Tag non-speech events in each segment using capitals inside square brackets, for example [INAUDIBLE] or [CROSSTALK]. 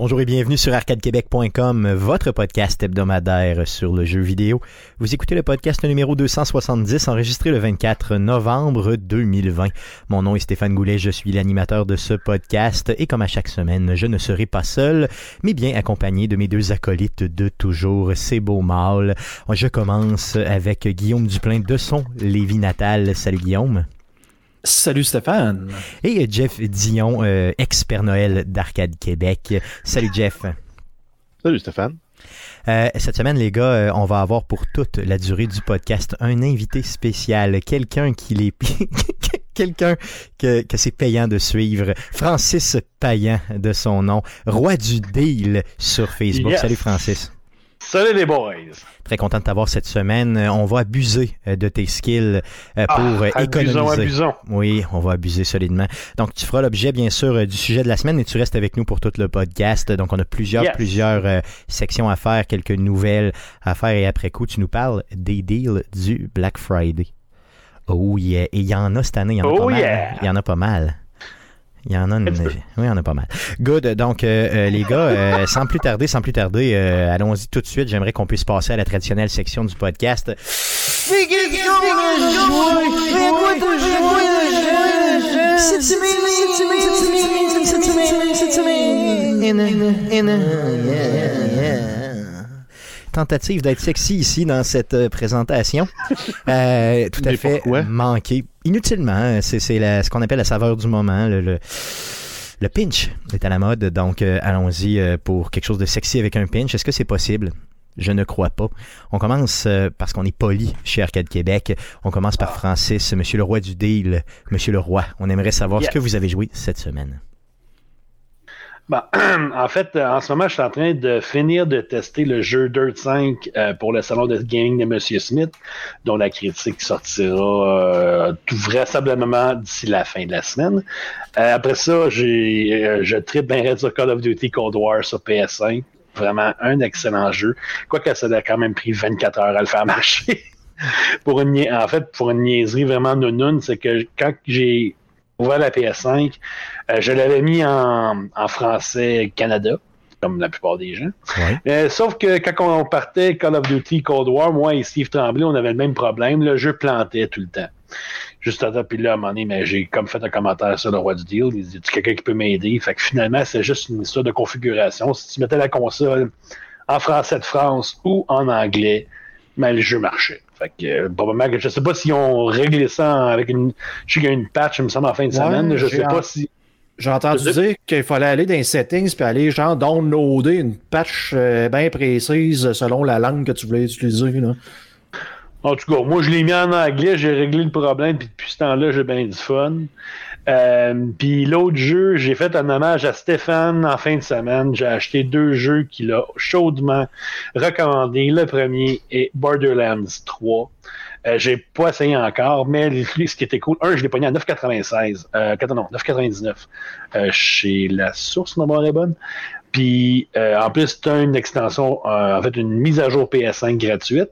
Bonjour et bienvenue sur arcadequebec.com, votre podcast hebdomadaire sur le jeu vidéo. Vous écoutez le podcast numéro 270 enregistré le 24 novembre 2020. Mon nom est Stéphane Goulet, je suis l'animateur de ce podcast et comme à chaque semaine, je ne serai pas seul, mais bien accompagné de mes deux acolytes de toujours, ces beaux mâles. Je commence avec Guillaume Duplain de son Lévis natal. Salut Guillaume. Salut Stéphane. Et Jeff Dion, euh, expert Noël d'Arcade Québec. Salut Jeff. Salut Stéphane. Euh, cette semaine, les gars, euh, on va avoir pour toute la durée du podcast un invité spécial, quelqu'un qui les [LAUGHS] quelqu'un que, que c'est payant de suivre, Francis Payan de son nom, roi du deal sur Facebook. Salut Francis. Salut les boys! Très content de t'avoir cette semaine. Euh, on va abuser euh, de tes skills euh, pour ah, économiser. Abusons, abusons. Oui, on va abuser solidement. Donc, tu feras l'objet, bien sûr, du sujet de la semaine et tu restes avec nous pour tout le podcast. Donc, on a plusieurs, plusieurs sections à faire, quelques nouvelles à faire et après coup, tu nous parles des deals du Black Friday. Oh yeah! Et il y en a cette année, il y en a oh pas yeah. mal. Il y en a pas mal. Il y en a une... Oui, il y en a pas mal. Good. Donc, euh, euh, les gars, euh, sans plus tarder, sans plus tarder, euh, allons-y tout de suite. J'aimerais qu'on puisse passer à la traditionnelle section du podcast. Tentative d'être sexy ici dans cette euh, présentation. Euh, tout à fait manqué. Inutilement. Hein. C'est ce qu'on appelle la saveur du moment. Le, le, pinch est à la mode. Donc, euh, allons-y pour quelque chose de sexy avec un pinch. Est-ce que c'est possible? Je ne crois pas. On commence parce qu'on est poli chez Arcade Québec. On commence par Francis, Monsieur le Roi du Deal. Monsieur le Roi, on aimerait savoir ce que vous avez joué cette semaine. Ben, [CLEARS THROAT] en fait, euh, en ce moment, je suis en train de finir de tester le jeu Dirt 5 euh, pour le salon de gaming de Monsieur Smith, dont la critique sortira euh, tout vraisemblablement d'ici la fin de la semaine. après ça, j'ai, je tripe bien sur Call of Duty Cold War sur PS5. Vraiment un excellent jeu. Quoique ça a quand même pris 24 heures à le faire [LAUGHS] marcher. pour une, en fait, pour une niaiserie vraiment nounoun, c'est que quand j'ai ouvert la PS5. Euh, je l'avais mis en, français Canada, comme la plupart des gens. Euh, sauf que quand on partait Call of Duty Cold War, moi et Steve Tremblay, on avait le même problème. Le jeu plantait tout le temps. Juste à temps, puis là, à un moment donné, mais j'ai comme fait un commentaire sur le roi du deal. Il dit quelqu'un qui peut m'aider? Fait que finalement, c'est juste une histoire de configuration. Si tu mettais la console en français de France ou en anglais, mais le jeu marchait. Fait que, euh, probablement que je sais pas s'ils ont réglé ça avec une. Je sais qu'il y a une patch, il me semble, en fin de semaine. Je sais pas si. J'ai entendu dire qu'il fallait aller dans les settings puis aller genre downloader une patch euh, bien précise selon la langue que tu voulais utiliser. Là. En tout cas, moi je l'ai mis en anglais, j'ai réglé le problème, puis depuis ce temps-là, j'ai bien du fun. Euh, puis l'autre jeu, j'ai fait un hommage à Stéphane en fin de semaine. J'ai acheté deux jeux qu'il a chaudement recommandés. Le premier est Borderlands 3. Euh, j'ai pas essayé encore, mais [LAUGHS] ce qui était cool, un, je l'ai pogné à 9,96. Euh, non, 9,99 euh, chez La Source, ma est bonne. Puis en plus, tu as une extension, en fait, une mise à jour PS5 gratuite.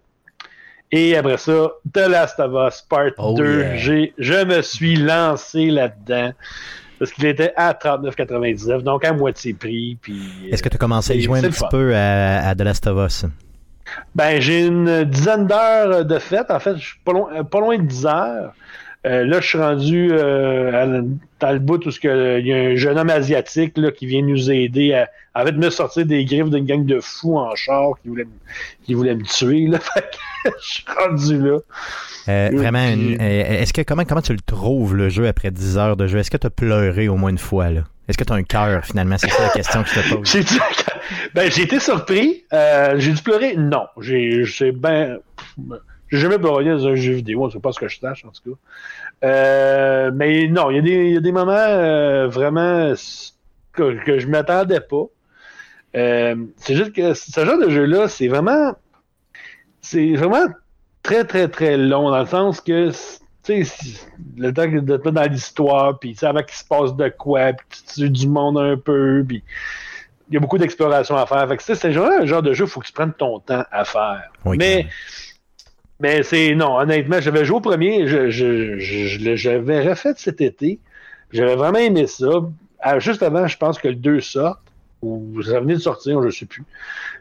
Et après ça, The Last of Us Part 2. Je me suis lancé là-dedans. Parce qu'il était à 39,99, donc à moitié prix. Est-ce que tu as commencé à jouer un petit peu à, The Last of Us? Ben, j'ai une dizaine d'heures de fête. En fait, je suis pas loin, pas loin de 10 heures. Euh, là, je suis rendu euh, dans le bout où il y a un jeune homme asiatique là, qui vient nous aider à, à fait, me sortir des griffes d'une gang de fous en char qui voulaient, qui voulaient me tuer. Là. [LAUGHS] je suis rendu là. Euh, vraiment, est-ce que comment, comment tu le trouves le jeu après 10 heures de jeu? Est-ce que tu as pleuré au moins une fois là? Est-ce que tu as un cœur finalement? C'est ça la question que je te pose. [LAUGHS] j'ai, ben, j'ai été surpris. j'ai dû pleurer? Non. J'ai, j'ai ben j'ai jamais pleuré dans un jeu vidéo, c'est pas ce que je sache en tout cas. Euh, mais non, il y, a des, y a des moments euh, vraiment que, que je m'attendais pas. Euh, c'est juste que ce genre de jeu-là, c'est vraiment. C'est vraiment très, très, très long, dans le sens que tu sais, le temps de te dans l'histoire, puis avant qu'il se passe de quoi, puis tu tues du monde un peu, puis il y a beaucoup d'exploration à faire. Fait que c'est genre, un genre de jeu, il faut que tu prennes ton temps à faire. Mais mais c'est non, honnêtement, j'avais joué au premier, je, je, je, j'avais refait cet été. J'avais vraiment aimé ça. juste avant, je pense que le 2 sort. ou ça venait de sortir, je ne sais plus.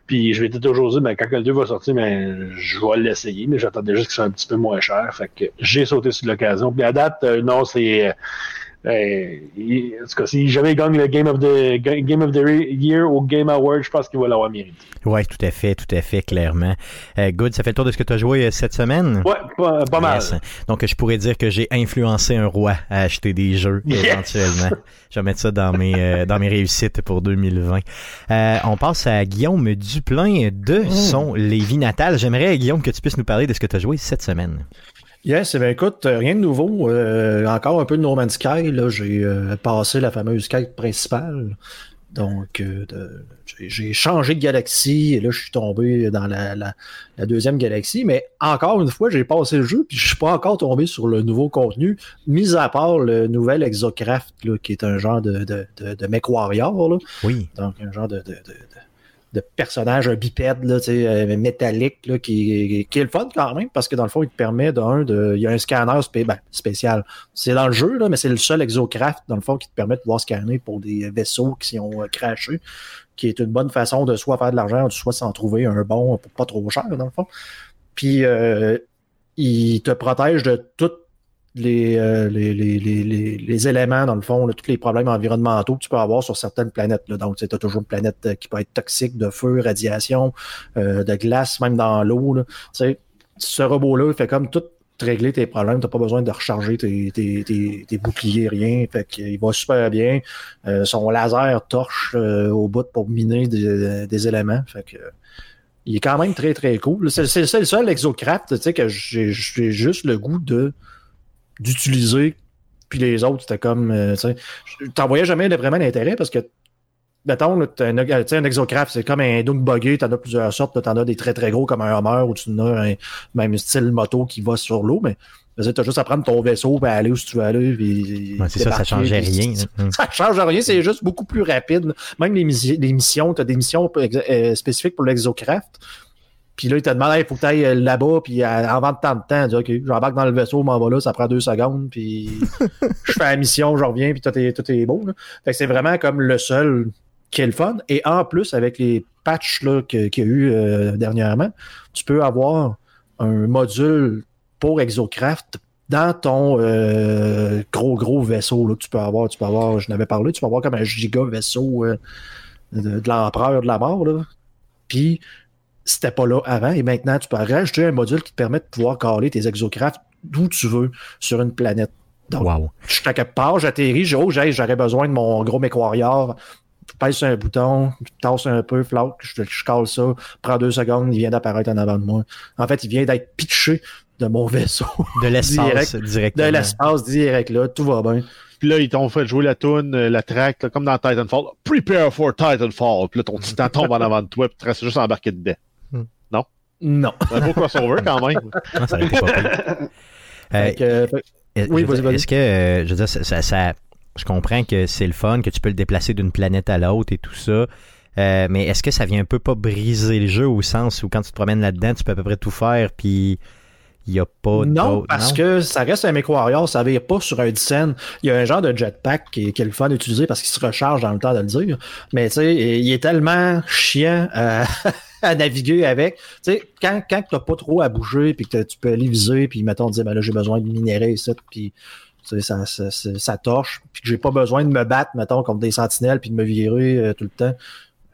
Puis je m'étais toujours dit, ben, quand le 2 va sortir, ben, je vais l'essayer, mais j'attendais juste ce soit un petit peu moins cher. Fait que j'ai sauté sur l'occasion. Puis à date, euh, non, c'est euh, en tout cas, si jamais il gagne le Game of the, Game of the Year au Game Award, je pense qu'il va l'avoir mérité. Oui, tout à fait, tout à fait, clairement. Euh, good, ça fait le tour de ce que tu as joué euh, cette semaine? Oui, pas, mal. Donc, je pourrais dire que j'ai influencé un roi à acheter des jeux éventuellement. Je vais mettre ça dans mes, dans mes réussites pour 2020. on passe à Guillaume Duplain de oh. son Lévis natal. J'aimerais, Guillaume, que tu puisses nous parler de ce que tu as joué cette semaine. Yes, eh bien, écoute, euh, rien de nouveau. Euh, encore un peu de No Man's Sky. J'ai euh, passé la fameuse quête principale. Donc, j'ai changé de galaxie et là, je suis tombé dans la, la, deuxième galaxie. Mais encore une fois, j'ai passé le jeu puis je suis pas encore tombé sur le nouveau contenu, mis à part le nouvel Exocraft, là, qui est un genre de, de, de, de mech warrior. Là. Oui. Donc, un genre de, de de personnage, un bipède là, euh, métallique là, qui, qui, est le fun quand même parce que dans le fond, il te permet d'un de. Il y a un scanner ben, spécial. C'est dans le jeu, là, mais c'est le seul exocraft, dans le fond, qui te permet de pouvoir scanner pour des vaisseaux qui ont euh, craché, qui est une bonne façon de soit faire de l'argent, soit s'en trouver un bon pour pas trop cher, dans le fond. Puis euh, il te protège de toute euh, les, les, les, les, éléments, dans le fond, tous les problèmes environnementaux que tu peux avoir sur certaines planètes. Là. Donc, tu as toujours une planète euh, qui peut être toxique de feu, radiation, euh, de glace, même dans l'eau. Ce robot-là, fait comme tout régler tes problèmes. Tu n'as pas besoin de recharger tes, tes, tes, boucliers, rien. Fait qu'il va super bien. son laser torche au bout pour miner des, des éléments. Fait que il est quand même très, très cool. C'est le seul exocraft que j'ai juste le goût de d'utiliser. Puis les autres, c'était comme. Euh, tu t'en jamais vraiment d'intérêt parce que, mettons, tu un, un exocraft, c'est comme un dunk buggy, t'en as plusieurs sortes. T'en as des très très gros comme un Hummer ou tu en as un même style moto qui va sur l'eau, mais tu as juste à prendre ton vaisseau et aller où tu veux aller. c'est ça, ça change rien. [LAUGHS] Ça change rien, c'est juste beaucoup plus rapide. Même les, les missions, tu as des missions euh, spécifiques pour l'exocraft. Puis là, il te demande, il faut que tu ailles euh, là-bas, puis en vente tant de temps. Tu dis, OK, j'embarque dans le vaisseau, m'en va là, ça prend deux secondes, puis [LAUGHS] je fais la mission, je reviens, puis tout est, tout est beau. Fait que c'est vraiment comme le seul qui est le fun. Et en plus, avec les patchs qu'il y a eu euh, dernièrement, tu peux avoir un module pour Exocraft dans ton euh, gros, gros vaisseau là, que tu peux avoir. Tu peux avoir, je n'avais parlé, tu peux avoir comme un giga vaisseau de, de l'empereur de la mort. Là. Puis c'était pas là avant. Et maintenant, tu peux rajouter un module qui te permet de pouvoir caler tes exocrafts d'où tu veux sur une planète. Donc, wow. je suis à quelque part, j'atterris, j'aurais besoin de mon gros mécoiriard. Je pèse sur un bouton, je tasse un peu, flotte, je, je cale ça, prends deux secondes, il vient d'apparaître en avant de moi. En fait, il vient d'être pitché de mon vaisseau. De l'espace direct, De l'espace direct là, tout va bien. Puis là, ils t'ont fait jouer la tune, euh, la track, comme dans Titanfall. Prepare for Titanfall. Puis là, ton titan [LAUGHS] tombe en avant de toi, puis tu restes juste embarqué dedans. Non. Un beau crossover quand même. [LAUGHS] Non, ça pas euh, oui, Est-ce que, euh, je veux dire, ça, ça, je comprends que c'est le fun, que tu peux le déplacer d'une planète à l'autre et tout ça. Euh, mais est-ce que ça vient un peu pas briser le jeu au sens où quand tu te promènes là-dedans, tu peux à peu près tout faire, puis il n'y a pas Non, parce que ça reste un MechWarrior, ça vient pas sur un scène. Il y a un genre de jetpack qui, qui est le fun d'utiliser parce qu'il se recharge dans le temps de le dire. Mais tu sais, il est tellement chiant [LAUGHS] à naviguer avec. Tu sais, quand, quand tu n'as pas trop à bouger, puis que tu peux aller viser, puis mettons, dire, ben là, j'ai besoin de minérer ça, puis ça, ça, ça, torche, puis que j'ai pas besoin de me battre, mettons, contre des sentinelles, puis de me virer euh, tout le temps.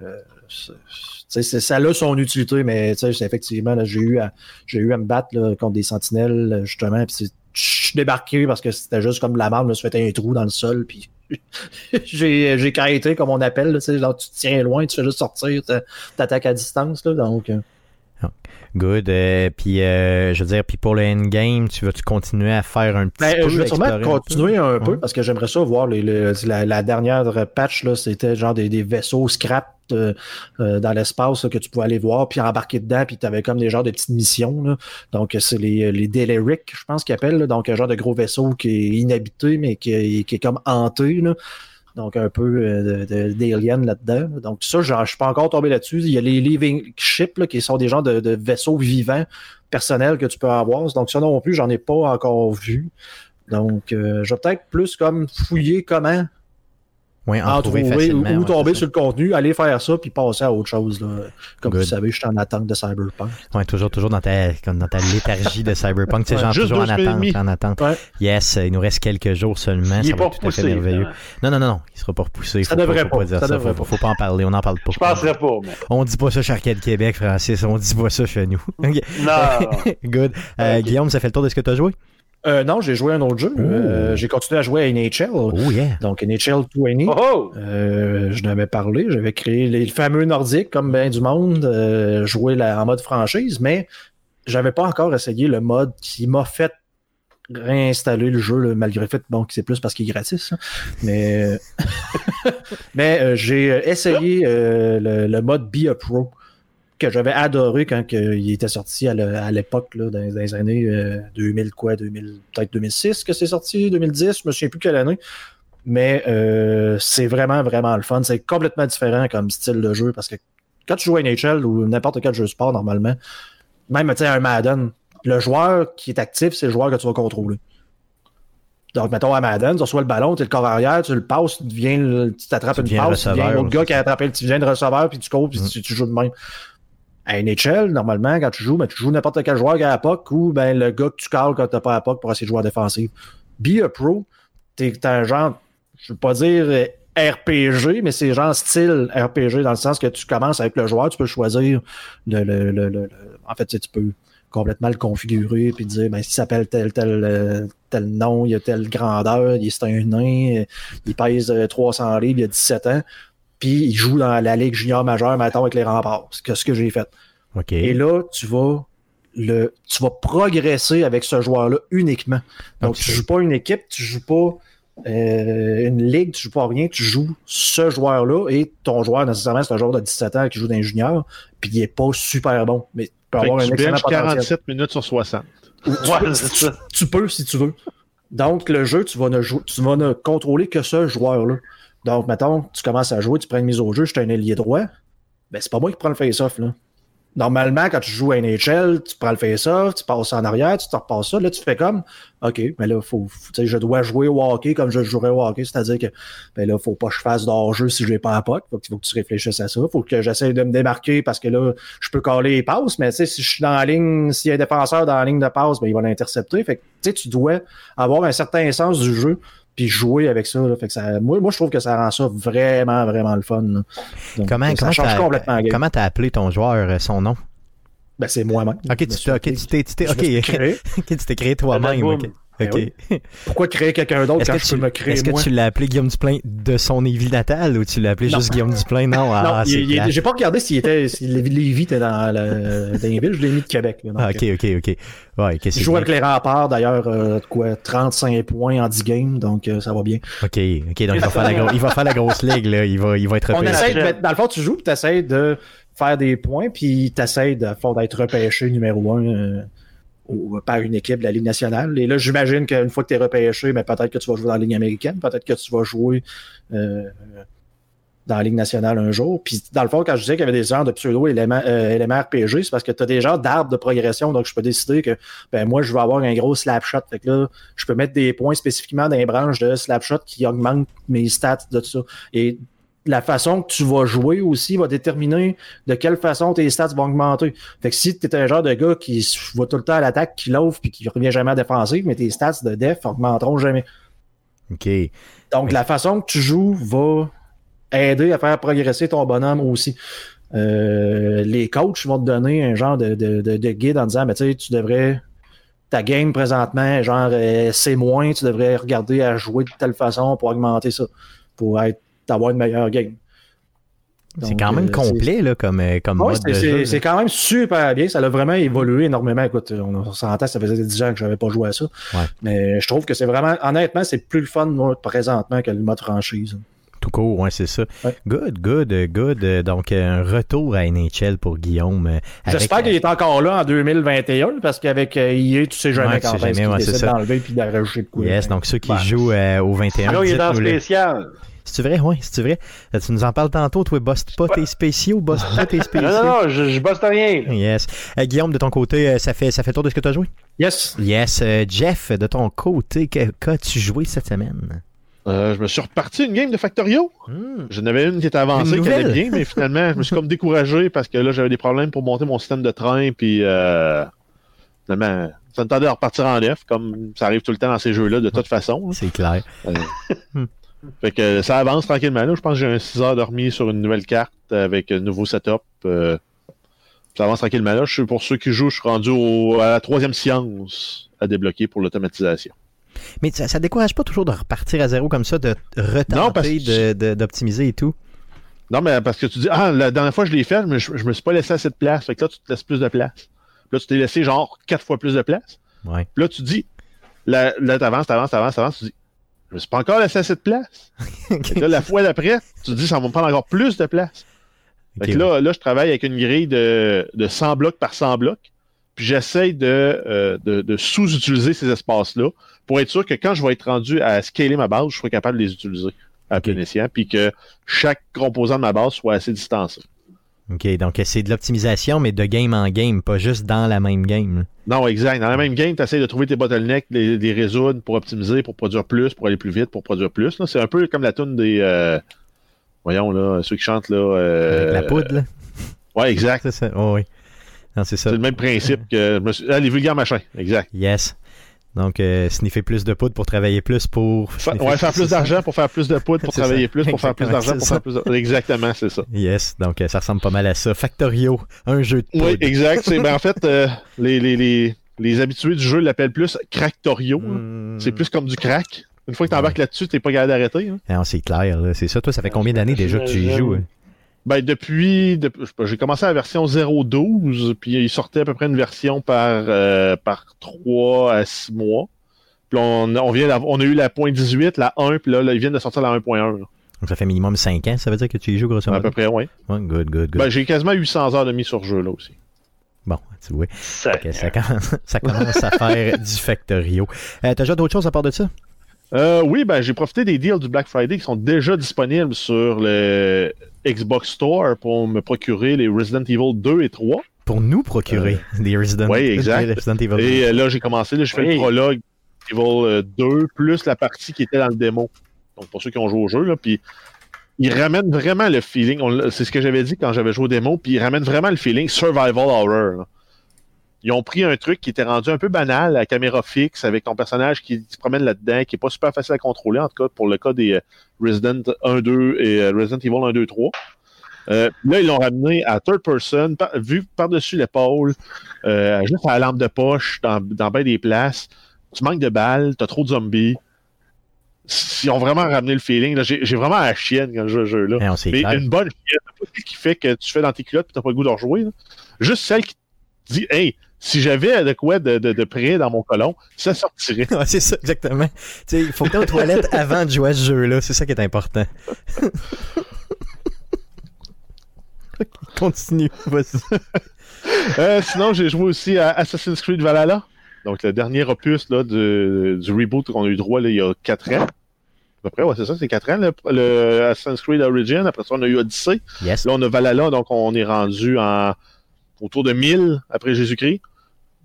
Euh, ça a son utilité, mais effectivement, j'ai eu, à, eu à me battre contre des sentinelles, justement, puis je suis débarqué parce que c'était juste comme de la merde, je me suis fait un trou dans le sol, puis [LAUGHS] j'ai, carité, comme on appelle. tu tiens loin, tu fais juste sortir, t'attaques à distance. Là, donc. Euh. Ah, good. Euh, puis, euh, je veux dire, puis pour le endgame, tu vas-tu continuer à faire un petit ben, peu Je vais sûrement continuer un peu parce que j'aimerais ça voir les, la, dernière patch, c'était genre des, des vaisseaux scrap euh, euh, dans l'espace que tu pouvais aller voir, puis embarquer dedans, puis tu avais comme des genres de petites missions. Donc, c'est les, les Deleric, je pense qu'ils appellent. Donc, un genre de gros vaisseau qui est inhabité, mais qui est, comme hanté. Donc, un peu euh, d'alien là-dedans. Donc, ça, je ne suis pas encore tombé là-dessus. Il y a les living ships qui sont des genres de, de, vaisseaux vivants personnels que tu peux avoir. Donc, ça non plus, j'en ai pas encore vu. Donc, je vais peut-être plus comme fouiller comment Oui, en, trouver, ou, tomber sur le contenu, aller faire ça, puis passer à autre chose. Là. Comme vous savez, je suis en attente de Cyberpunk. Oui, toujours, toujours dans ta, dans ta léthargie de Cyberpunk. Tu sais, genre, toujours en attente, en attente. Yes, il nous reste quelques jours seulement. Il ça va être tout à fait merveilleux. Non, non, non, non, il sera pas repoussé. Ça devrait pas. dire ça. Faut, faut, pas en parler, on n'en parle pas. Je penserais pas. Mais... On dit pas ça chez Arcade Québec, Francis. On dit pas ça chez nous. [LAUGHS] Non. [LAUGHS] Good. Euh, Guillaume, ça fait le tour de ce que tu as joué? Euh, non, j'ai joué à un autre jeu. Euh, j'ai continué à jouer à NHL. Oh, yeah. Donc, NHL 20. Oh, euh, je n'avais parlé. J'avais créé les fameux Nordiques, comme bien du monde, euh, jouer en mode franchise, mais j'avais pas encore essayé le mode qui m'a fait réinstaller le jeu, malgré le fait bon, que c'est plus parce qu'il est gratis. Hein. Mais, [LAUGHS] mais j'ai essayé le, le, mode Be a Pro que j'avais adoré quand il était sorti à l'époque, dans, les années 2000, euh, quoi, 2000, peut-être 2006 que c'est sorti, 2010, je me souviens plus quelle année. Mais euh, c'est vraiment, vraiment le fun. C'est complètement différent comme style de jeu parce que quand tu joues à NHL ou n'importe quel jeu de sport, normalement, même un Madden, le joueur qui est actif, c'est le joueur que tu vas contrôler. Donc, mettons à Madden, tu reçois le ballon, tu es le corps arrière, tu le passes, tu, viens, tu t'attrapes une passe, tu viens l'autre gars qui a attrapé, tu viens de receveur, puis tu cours, puis mm. tu, joues de même. À NHL, normalement, quand tu joues, ben, tu joues n'importe quel joueur qui a la POC ou ben, le gars que tu cales quand t'as pas la POC pour essayer de jouer à défensive. Be a pro, t'es un genre, je veux pas dire euh, RPG, mais c'est genre style RPG dans le sens que tu commences avec le joueur, tu peux choisir le, le, le, en fait, tu peux complètement le configurer puis dire ben s'il s'appelle tel tel euh, tel nom, il a telle grandeur, il est un nain, il pèse 300 livres, il a 17 ans puis il joue dans la Ligue junior majeure, maintenant avec les remparts. C'est ce que j'ai fait. Et là, tu vas le, tu vas progresser avec ce joueur-là uniquement. Donc, tu joues pas une équipe, tu joues pas euh, une ligue, tu joues pas rien, tu joues ce joueur-là et ton joueur, nécessairement, c'est un joueur de 17 ans qui joue dans les juniors, puis il est pas super bon. Mais tu peux avoir un excellent 47 minutes sur 60. tu, peux si tu veux. Donc, le jeu, tu vas ne, tu vas ne contrôler que ce joueur-là. Donc, mettons, tu commences à jouer, tu prends une mise au jeu, je suis un ailier droit. Ben, c'est pas moi qui prends le face-off, là. Normalement, quand tu joues à NHL, tu prends le face-off, tu passes en arrière, tu te repasses ça. Là, tu fais comme, OK, mais là, faut, je dois jouer au hockey comme je jouerais au hockey. C'est-à-dire que, ben là, faut pas que je fasse d'hors-jeu si je n'ai pas un pote. Faut, faut que tu réfléchisses à ça. Faut que j'essaie de me démarquer parce que là, je peux caler les passes, mais tu sais, si je suis dans la ligne, s'il y a un défenseur dans la ligne de passe, ben, il va l'intercepter. Fait que, tu sais, tu dois avoir un certain sens du jeu puis jouer avec ça. Fait que ça moi, moi, je trouve que ça rend ça vraiment, vraiment le fun. comment ça change complètement Comment t'as appelé ton joueur, euh, son nom? Ben, c'est moi-même. Ok, tu t'es créé toi-même. Ben Pourquoi créer quelqu'un d'autre quand je peux me créer Est-ce que tu l'as appelé Guillaume Duplain de son ville natale ou tu l'as appelé juste Guillaume Duplain? Non, [LAUGHS] ah, j'ai pas regardé s'il était, si Lévis était dans, la, dans les villes, je l'ai mis de Québec. ah, ok, ok, ok. Ouais, il joue avec les remparts, d'ailleurs, euh, quoi, 35 points en 10 games, donc euh, ça va bien. Ok, ok, donc il va faire la, il va faire la grosse ligue, là. Il va, il va être On essaie de, Dans le fond, tu joues, tu essaies de faire des points, puis tu essaies d'être repêché numéro 1 par une équipe de la Ligue nationale. Et là, j'imagine qu'une fois que tu es repêché, mais peut-être que tu vas jouer dans la Ligue américaine, peut-être que tu vas jouer euh, dans la Ligue nationale un jour. Puis dans le fond, quand je disais qu'il y avait des genres de pseudo-éléments euh, c'est parce que tu as des genres d'arbres de progression. Donc, je peux décider que ben moi, je vais avoir un gros slapshot. Fait que là, je peux mettre des points spécifiquement dans les branches de slapshot qui augmentent mes stats de tout ça. Et la façon que tu vas jouer aussi va déterminer de quelle façon tes stats vont augmenter. Fait que si tu es un genre de gars qui va tout le temps à l'attaque, qui l'offre puis qui revient jamais à défenser, mais tes stats de def augmenteront jamais. OK. Donc la façon que tu joues va aider à faire progresser ton bonhomme aussi. Euh, les coachs vont te donner un genre de, de, guide en disant mais tu sais, tu devrais ta game présentement, genre euh, c'est moins, tu devrais regarder à jouer de telle façon pour augmenter ça, pour être d'avoir une meilleure game. C'est quand même euh, complet là, comme, euh, comme mode de jeu. C'est quand même super bien. Ça a vraiment évolué énormément. Écoute, on, s'entend, ça faisait 10 ans que je n'avais pas joué à ça. Mais je trouve que c'est vraiment, honnêtement, c'est plus le fun moi, présentement que le mode franchise. Tout court, ouais, c'est ça. Good, good, good. Donc, un retour à NHL pour Guillaume. J'espère qu'il est encore là en 2021 parce qu'avec EA, tu sais jamais quand est-ce qu'il décide d'enlever puis d'arracher de quoi. Yes, donc ceux qui jouent euh, au 21. Là, il est dans spécial. C'est vrai, oui, c'est vrai? Euh, tu nous en parles tantôt, toi, bosse pas tes spéciaux, bosse pas tes [LAUGHS] spéciaux. non, non, je, je bosse rien. Yes. Euh, Guillaume, de ton côté, euh, ça fait, ça fait tour de ce que tu as joué? Yes. Yes. Jeff, de ton côté, qu'as-tu joué cette semaine? Euh, je me suis reparti une game de Factorio. Hmm. J'en avais une qui était avancée, qui allait bien, mais finalement, je me suis comme découragé parce que là, j'avais des problèmes pour monter mon système de train, puis euh, finalement, ça me tendait à repartir en neuf, comme ça arrive tout le temps dans ces jeux-là, de toute façon. C'est clair. Fait que ça avance tranquillement. Là. Je pense que j'ai un 6 heures dormi sur une nouvelle carte avec un nouveau setup. Euh, ça avance tranquillement. Là, je suis, pour ceux qui jouent, je suis rendu à la troisième science à débloquer pour l'automatisation. Mais ça, ça décourage pas toujours de repartir à zéro comme ça, de retenter, d'optimiser et tout? Non, mais parce que tu dis, ah, la dernière fois je l'ai fait, mais je, me suis pas laissé assez de place. Fait que là, tu te laisses plus de place. là, tu t'es laissé genre quatre fois plus de place. Ouais. Puis là, tu dis, là, là t'avances, t'avances, t'avances, t'avances, tu dis, je me suis pas encore laissé assez de place. [LAUGHS] là, la fois d'après, tu dis, ça va me prendre encore plus de place. Fait que là, là, je travaille avec une grille de, de 100 blocs par 100 blocs. Puis j'essaye de, euh, de, de sous-utiliser ces espaces-là pour être sûr que quand je vais être rendu à scaler ma base, je serai capable de les utiliser à plein escient, puis que chaque composant de ma base soit assez distancé. OK, donc c'est de l'optimisation, mais de game en game, pas juste dans la même game. Non, exact. Dans la même game, tu essaies de trouver tes bottlenecks, les, les résoudre pour optimiser, pour produire plus, pour aller plus vite, pour produire plus. C'est un peu comme la tune des... Euh, voyons, là, ceux qui chantent, là... Euh, Avec la poudre, là. Ouais, exact. [LAUGHS] C'est ça, oh, oui. C'est C'est le même principe que... Ah, les vulgaires machins, exact. Yes. Donc, euh, sniffer plus de poudre pour travailler plus pour. ouais, faire plus d'argent pour faire plus de poudre pour travailler plus pour faire plus d'argent pour faire plus de... Exactement, c'est ça. Yes, donc euh, ça ressemble pas mal à ça. Factorio, un jeu de poudre. Oui, exact. ben, en [LAUGHS] fait, euh, les, les, les, les, habitués du jeu l'appellent plus Cracktorio. Hmm. C'est plus comme du crack. Une fois que tu embarques là-dessus, t'es pas capable d'arrêter. Hein. Ah, c'est clair, c'est ça. Toi, ça fait combien d'années déjà que tu y joues? Hein? Ben, depuis, j'ai commencé la version 0.12, puis il sortait à peu près une version par, euh, par 3 à 6 mois. Puis on, on, vient on a eu la .18, la 1, puis là, ils viennent de sortir la 1.1. Donc ça fait minimum 5 ans, ça veut dire que tu y joues grosso modo? À peu près, oui. Ouais, good, good, good. Ben, j'ai quasiment 800 heures de mise sur jeu, là aussi. Bon, tu vois. Ça, commence, [LAUGHS] ça commence à faire du Factorio. Euh, T'as déjà d'autres choses à part de ça? Euh, oui, ben, j'ai profité des deals du Black Friday qui sont déjà disponibles sur le Xbox Store pour me procurer les Resident Evil 2 et 3. Pour nous procurer euh, les Resident, oui, exact. Resident Evil 2. Et euh, là, j'ai commencé, là, je fais le prologue Evil 2 euh, plus la partie qui était dans le démo. Donc, pour ceux qui ont joué au jeu, là, puis il ramène vraiment le feeling. C'est ce que j'avais dit quand j'avais joué au démo, puis il ramène vraiment le feeling survival horror. Ils ont pris un truc qui était rendu un peu banal, la caméra fixe, avec ton personnage qui se promène là-dedans, qui est pas super facile à contrôler, en tout cas pour le cas des euh, Resident 1, 2 et euh, Resident Evil 1, 2, 3. là, ils l'ont ramené à third person, vu par-dessus l'épaule, euh, juste à la lampe de poche, dans, dans bien des places. Tu manques de balles, t'as trop de zombies. Ils ont vraiment ramené le feeling. J'ai vraiment la chienne quand je joue là. Eh, Mais une bonne chienne, pas qui fait que tu fais dans tes culottes et t'as pas le goût de rejouer. Juste celle qui dit Hey, si j'avais de quoi de, de, près dans mon colon, ça sortirait. [LAUGHS] c'est ça, exactement. il faut que tu aux toilettes [LAUGHS] avant de jouer à ce jeu-là. C'est ça qui est important. [LAUGHS] continue. euh, sinon, j'ai joué aussi à Assassin's Creed Valhalla. Donc, le dernier opus là, du, du reboot qu'on a eu droit là, il y a 4 ans. À peu près, ouais, c'est ça, c'est 4 ans, le, Assassin's Creed Origin. Après ça, on a eu Odyssey. Là, on a Valhalla, donc on est rendu en autour de 1000 après Jésus-Christ.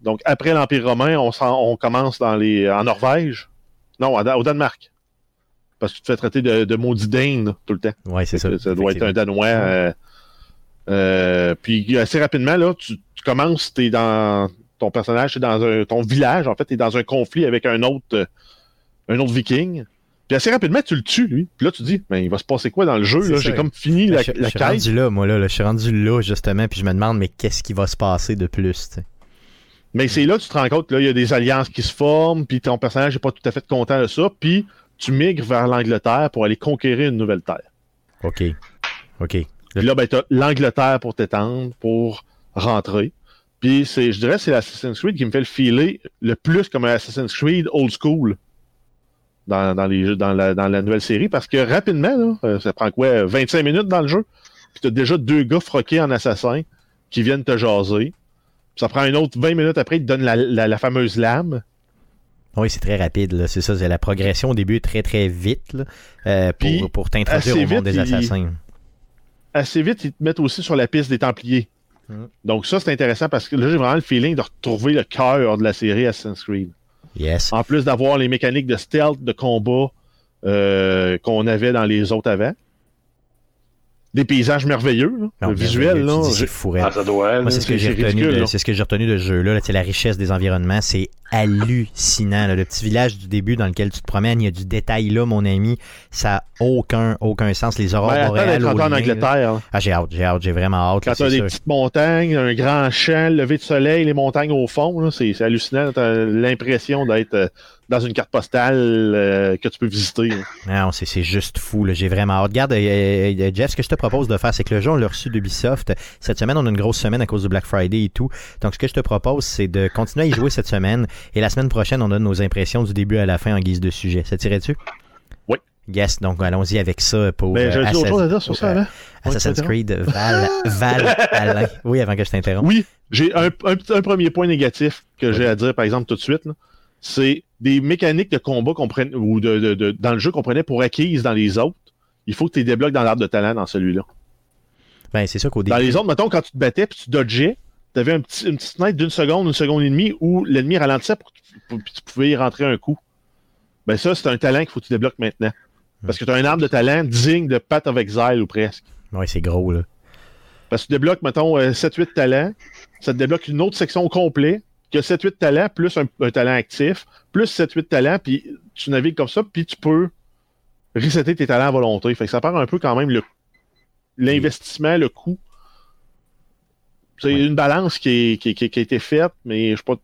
Donc, après l'Empire romain, on, on, commence dans les, en Norvège. Non, au Danemark. Parce que tu te fais traiter de, de maudit Dane tout le temps. Oui, c'est ça. Ça doit être un Danois. Euh, euh, puis assez rapidement, là, tu, tu commences, tu es dans. Ton personnage, c'est dans un, ton village, en fait, tu es dans un conflit avec un autre, un autre viking. Puis assez rapidement, tu le tues, lui. Puis là, tu dis, mais il va se passer quoi dans le jeu? J'ai comme fini la, je, la je suis rendu là, moi, là, Je suis rendu là, justement, puis je me demande, mais qu'est-ce qui va se passer de plus, t'sais? Mais c'est là que tu te rends compte, là, il y a des alliances qui se forment, puis ton personnage n'est pas tout à fait content de ça, puis tu migres vers l'Angleterre pour aller conquérir une nouvelle terre. OK. OK. Puis là, ben, tu as l'Angleterre pour t'étendre, pour rentrer. Puis c'est, je dirais, c'est l'Assassin's Creed qui me fait le filer le plus comme un Assassin's Creed old school dans, dans, les, dans, la, dans la nouvelle série, parce que rapidement, là, euh, ça prend quoi, 25 minutes dans le jeu, puis tu as déjà deux gars froqués en assassin qui viennent te jaser. Ça prend une autre 20 minutes après, il te donne la, la, fameuse lame. Oui, c'est très rapide. C'est ça, c'est la progression au début très très vite là, euh, pour, pour t'introduire au monde des assassins. assez vite, ils te mettent aussi sur la piste des Templiers. Hmm. Donc ça, c'est intéressant parce que là, j'ai vraiment le feeling de retrouver le cœur de la série Assassin's Creed. Yes. En plus d'avoir les mécaniques de stealth, de combat, qu'on avait dans les autres avant des paysages merveilleux, là. visuel. Là, c'est ah, ça doit Moi, c'est ce que j'ai retenu, c'est ce que j'ai retenu de ce jeu-là. Là, la richesse des environnements, c'est hallucinant. Le petit village du début dans lequel tu te promènes, il y a du détail là, mon ami. Ça n'a aucun, aucun sens. Les aurores ben, boréales. en Angleterre. Ah, j'ai hâte, j'ai hâte, j'ai vraiment hâte. Quand tu as des petites montagnes, un grand champ, lever de soleil, les montagnes au fond, c'est hallucinant. Tu l'impression d'être euh, dans une carte postale euh, que tu peux visiter. Non, c'est juste fou. J'ai vraiment hâte. Regarde, euh, euh, Jeff, ce que je te propose de faire, c'est que le jeu, on l'a reçu d'Ubisoft. Cette semaine, on a une grosse semaine à cause du Black Friday et tout. Donc, ce que je te propose, c'est de continuer à y jouer cette semaine. Et la semaine prochaine, on donne nos impressions du début à la fin en guise de sujet. Ça tirait-tu? Oui. Yes, donc allons-y avec ça pour Mais j'ai autre chose à dire sur ça avant. Assassin's Creed Val, Val Alain. Oui, avant que je t'interrompe. Oui, j'ai un, un, premier point négatif que j'ai à dire, par exemple, tout de suite. C'est des mécaniques de combat qu'on prenait, ou de, de, dans le jeu qu'on prenait pour acquises dans les autres, il faut que tu les débloques dans l'arbre de talent dans celui-là. Ben, c'est ça qu'au début. Dans les autres, mettons, quand tu te battais puis tu dodgeais, tu avais un petit, une petite fenêtre d'une seconde, une seconde et demie où l'ennemi ralentissait pour que tu pouvais y rentrer un coup. Ben, ça, c'est un talent qu'il faut que tu débloques maintenant. Parce que tu as un arbre de talent digne de Path of Exile ou presque. Oui, c'est gros, là. Parce que tu débloques, mettons, 7-8 euh, talents, ça te débloque une autre section au complet qui a 7-8 talents, plus un, talent actif, plus 7-8 talents, puis tu navigues comme ça, puis tu peux resetter tes talents à volonté. Fait que ça part un peu quand même le l'investissement, le coût. C'est une balance qui, qui, qui, a été faite, mais je ne suis pas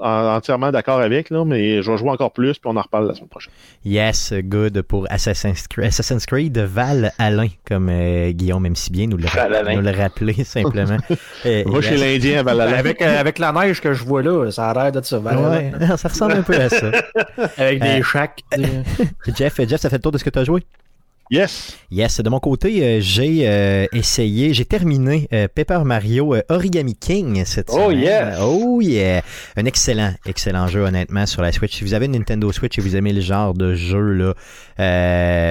entièrement d'accord avec, là, mais je vais jouer encore plus, puis on en reparle la semaine prochaine. Yes, good pour Assassin's Creed, Assassin's Creed Val Alain, comme euh, Guillaume aime si bien nous le, nous le rappeler [LAUGHS] simplement. euh, [LAUGHS] Moi, chez l'Indien Val Alain. Avec, euh, avec la neige que je vois là, ça a l'air d'être ça. Val ouais, [LAUGHS] ça ressemble un peu à ça. avec des chacs. Jeff, Jeff, ça fait le tour de ce que tu as joué? Yes. Yes. De mon côté, euh, j'ai euh, essayé, j'ai terminé euh, Paper Mario Origami King cette oh, semaine. Oh yes. Oh yeah. Un excellent, excellent jeu honnêtement sur la Switch. Si vous avez une Nintendo Switch et vous aimez le genre de jeu là,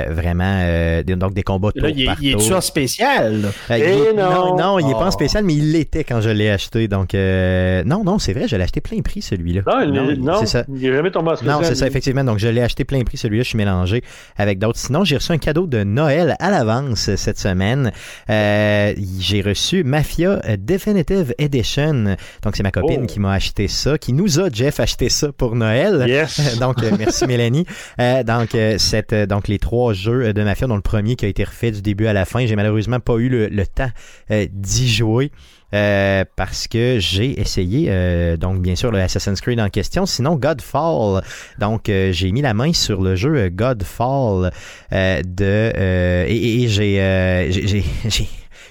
vraiment, donc des combats là, il, il est en spécial? Eh non. non. il est pas en oh. spécial, mais il l'était quand je l'ai acheté. Donc non, non, c'est vrai, je l'ai acheté plein prix celui-là. Non, non, c'est ça. Il est jamais tombé en spécial. Non, c'est ça effectivement. Donc je l'ai acheté plein prix celui-là. Je suis mélangé avec d'autres. Sinon, j'ai reçu un cadeau de Noël à l'avance cette semaine. Euh, j'ai reçu Mafia Definitive Edition. Donc, c'est ma copine oh. qui m'a acheté ça, qui nous a, Jeff, acheté ça pour Noël. Yes. donc, euh, merci [LAUGHS] Mélanie. Euh, donc, cette, donc, les trois jeux de Mafia, dont le premier qui a été refait du début à la fin, j'ai malheureusement pas eu le temps d'y jouer. Euh, parce que j'ai essayé, euh, donc bien sûr, le Assassin's Creed en question, sinon Godfall. Donc euh, j'ai mis la main sur le jeu Godfall de et, j'ai j'ai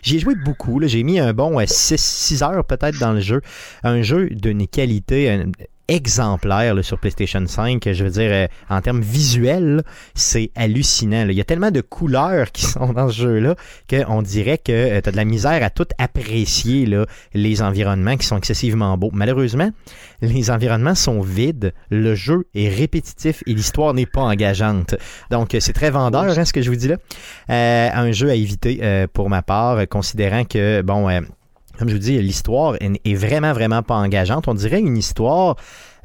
J'y ai [LAUGHS] joué beaucoup. J'ai mis un bon 6 heures peut-être dans le jeu. Un jeu d'une qualité exemplaire sur PlayStation 5. Je veux dire, euh, en termes visuels, c'est hallucinant. Il y a tellement de couleurs qui [LAUGHS] sont dans ce jeu-là qu'on dirait que euh, tu as de la misère à tout apprécier là, les environnements qui sont excessivement beaux. Malheureusement, les environnements sont vides, le jeu est répétitif et l'histoire n'est pas engageante. Donc, c'est très vendeur, hein, ce que je vous dis là. Euh, un jeu à éviter pour ma part, considérant que, bon, comme je vous dis, l'histoire est vraiment, vraiment pas engageante. On dirait une histoire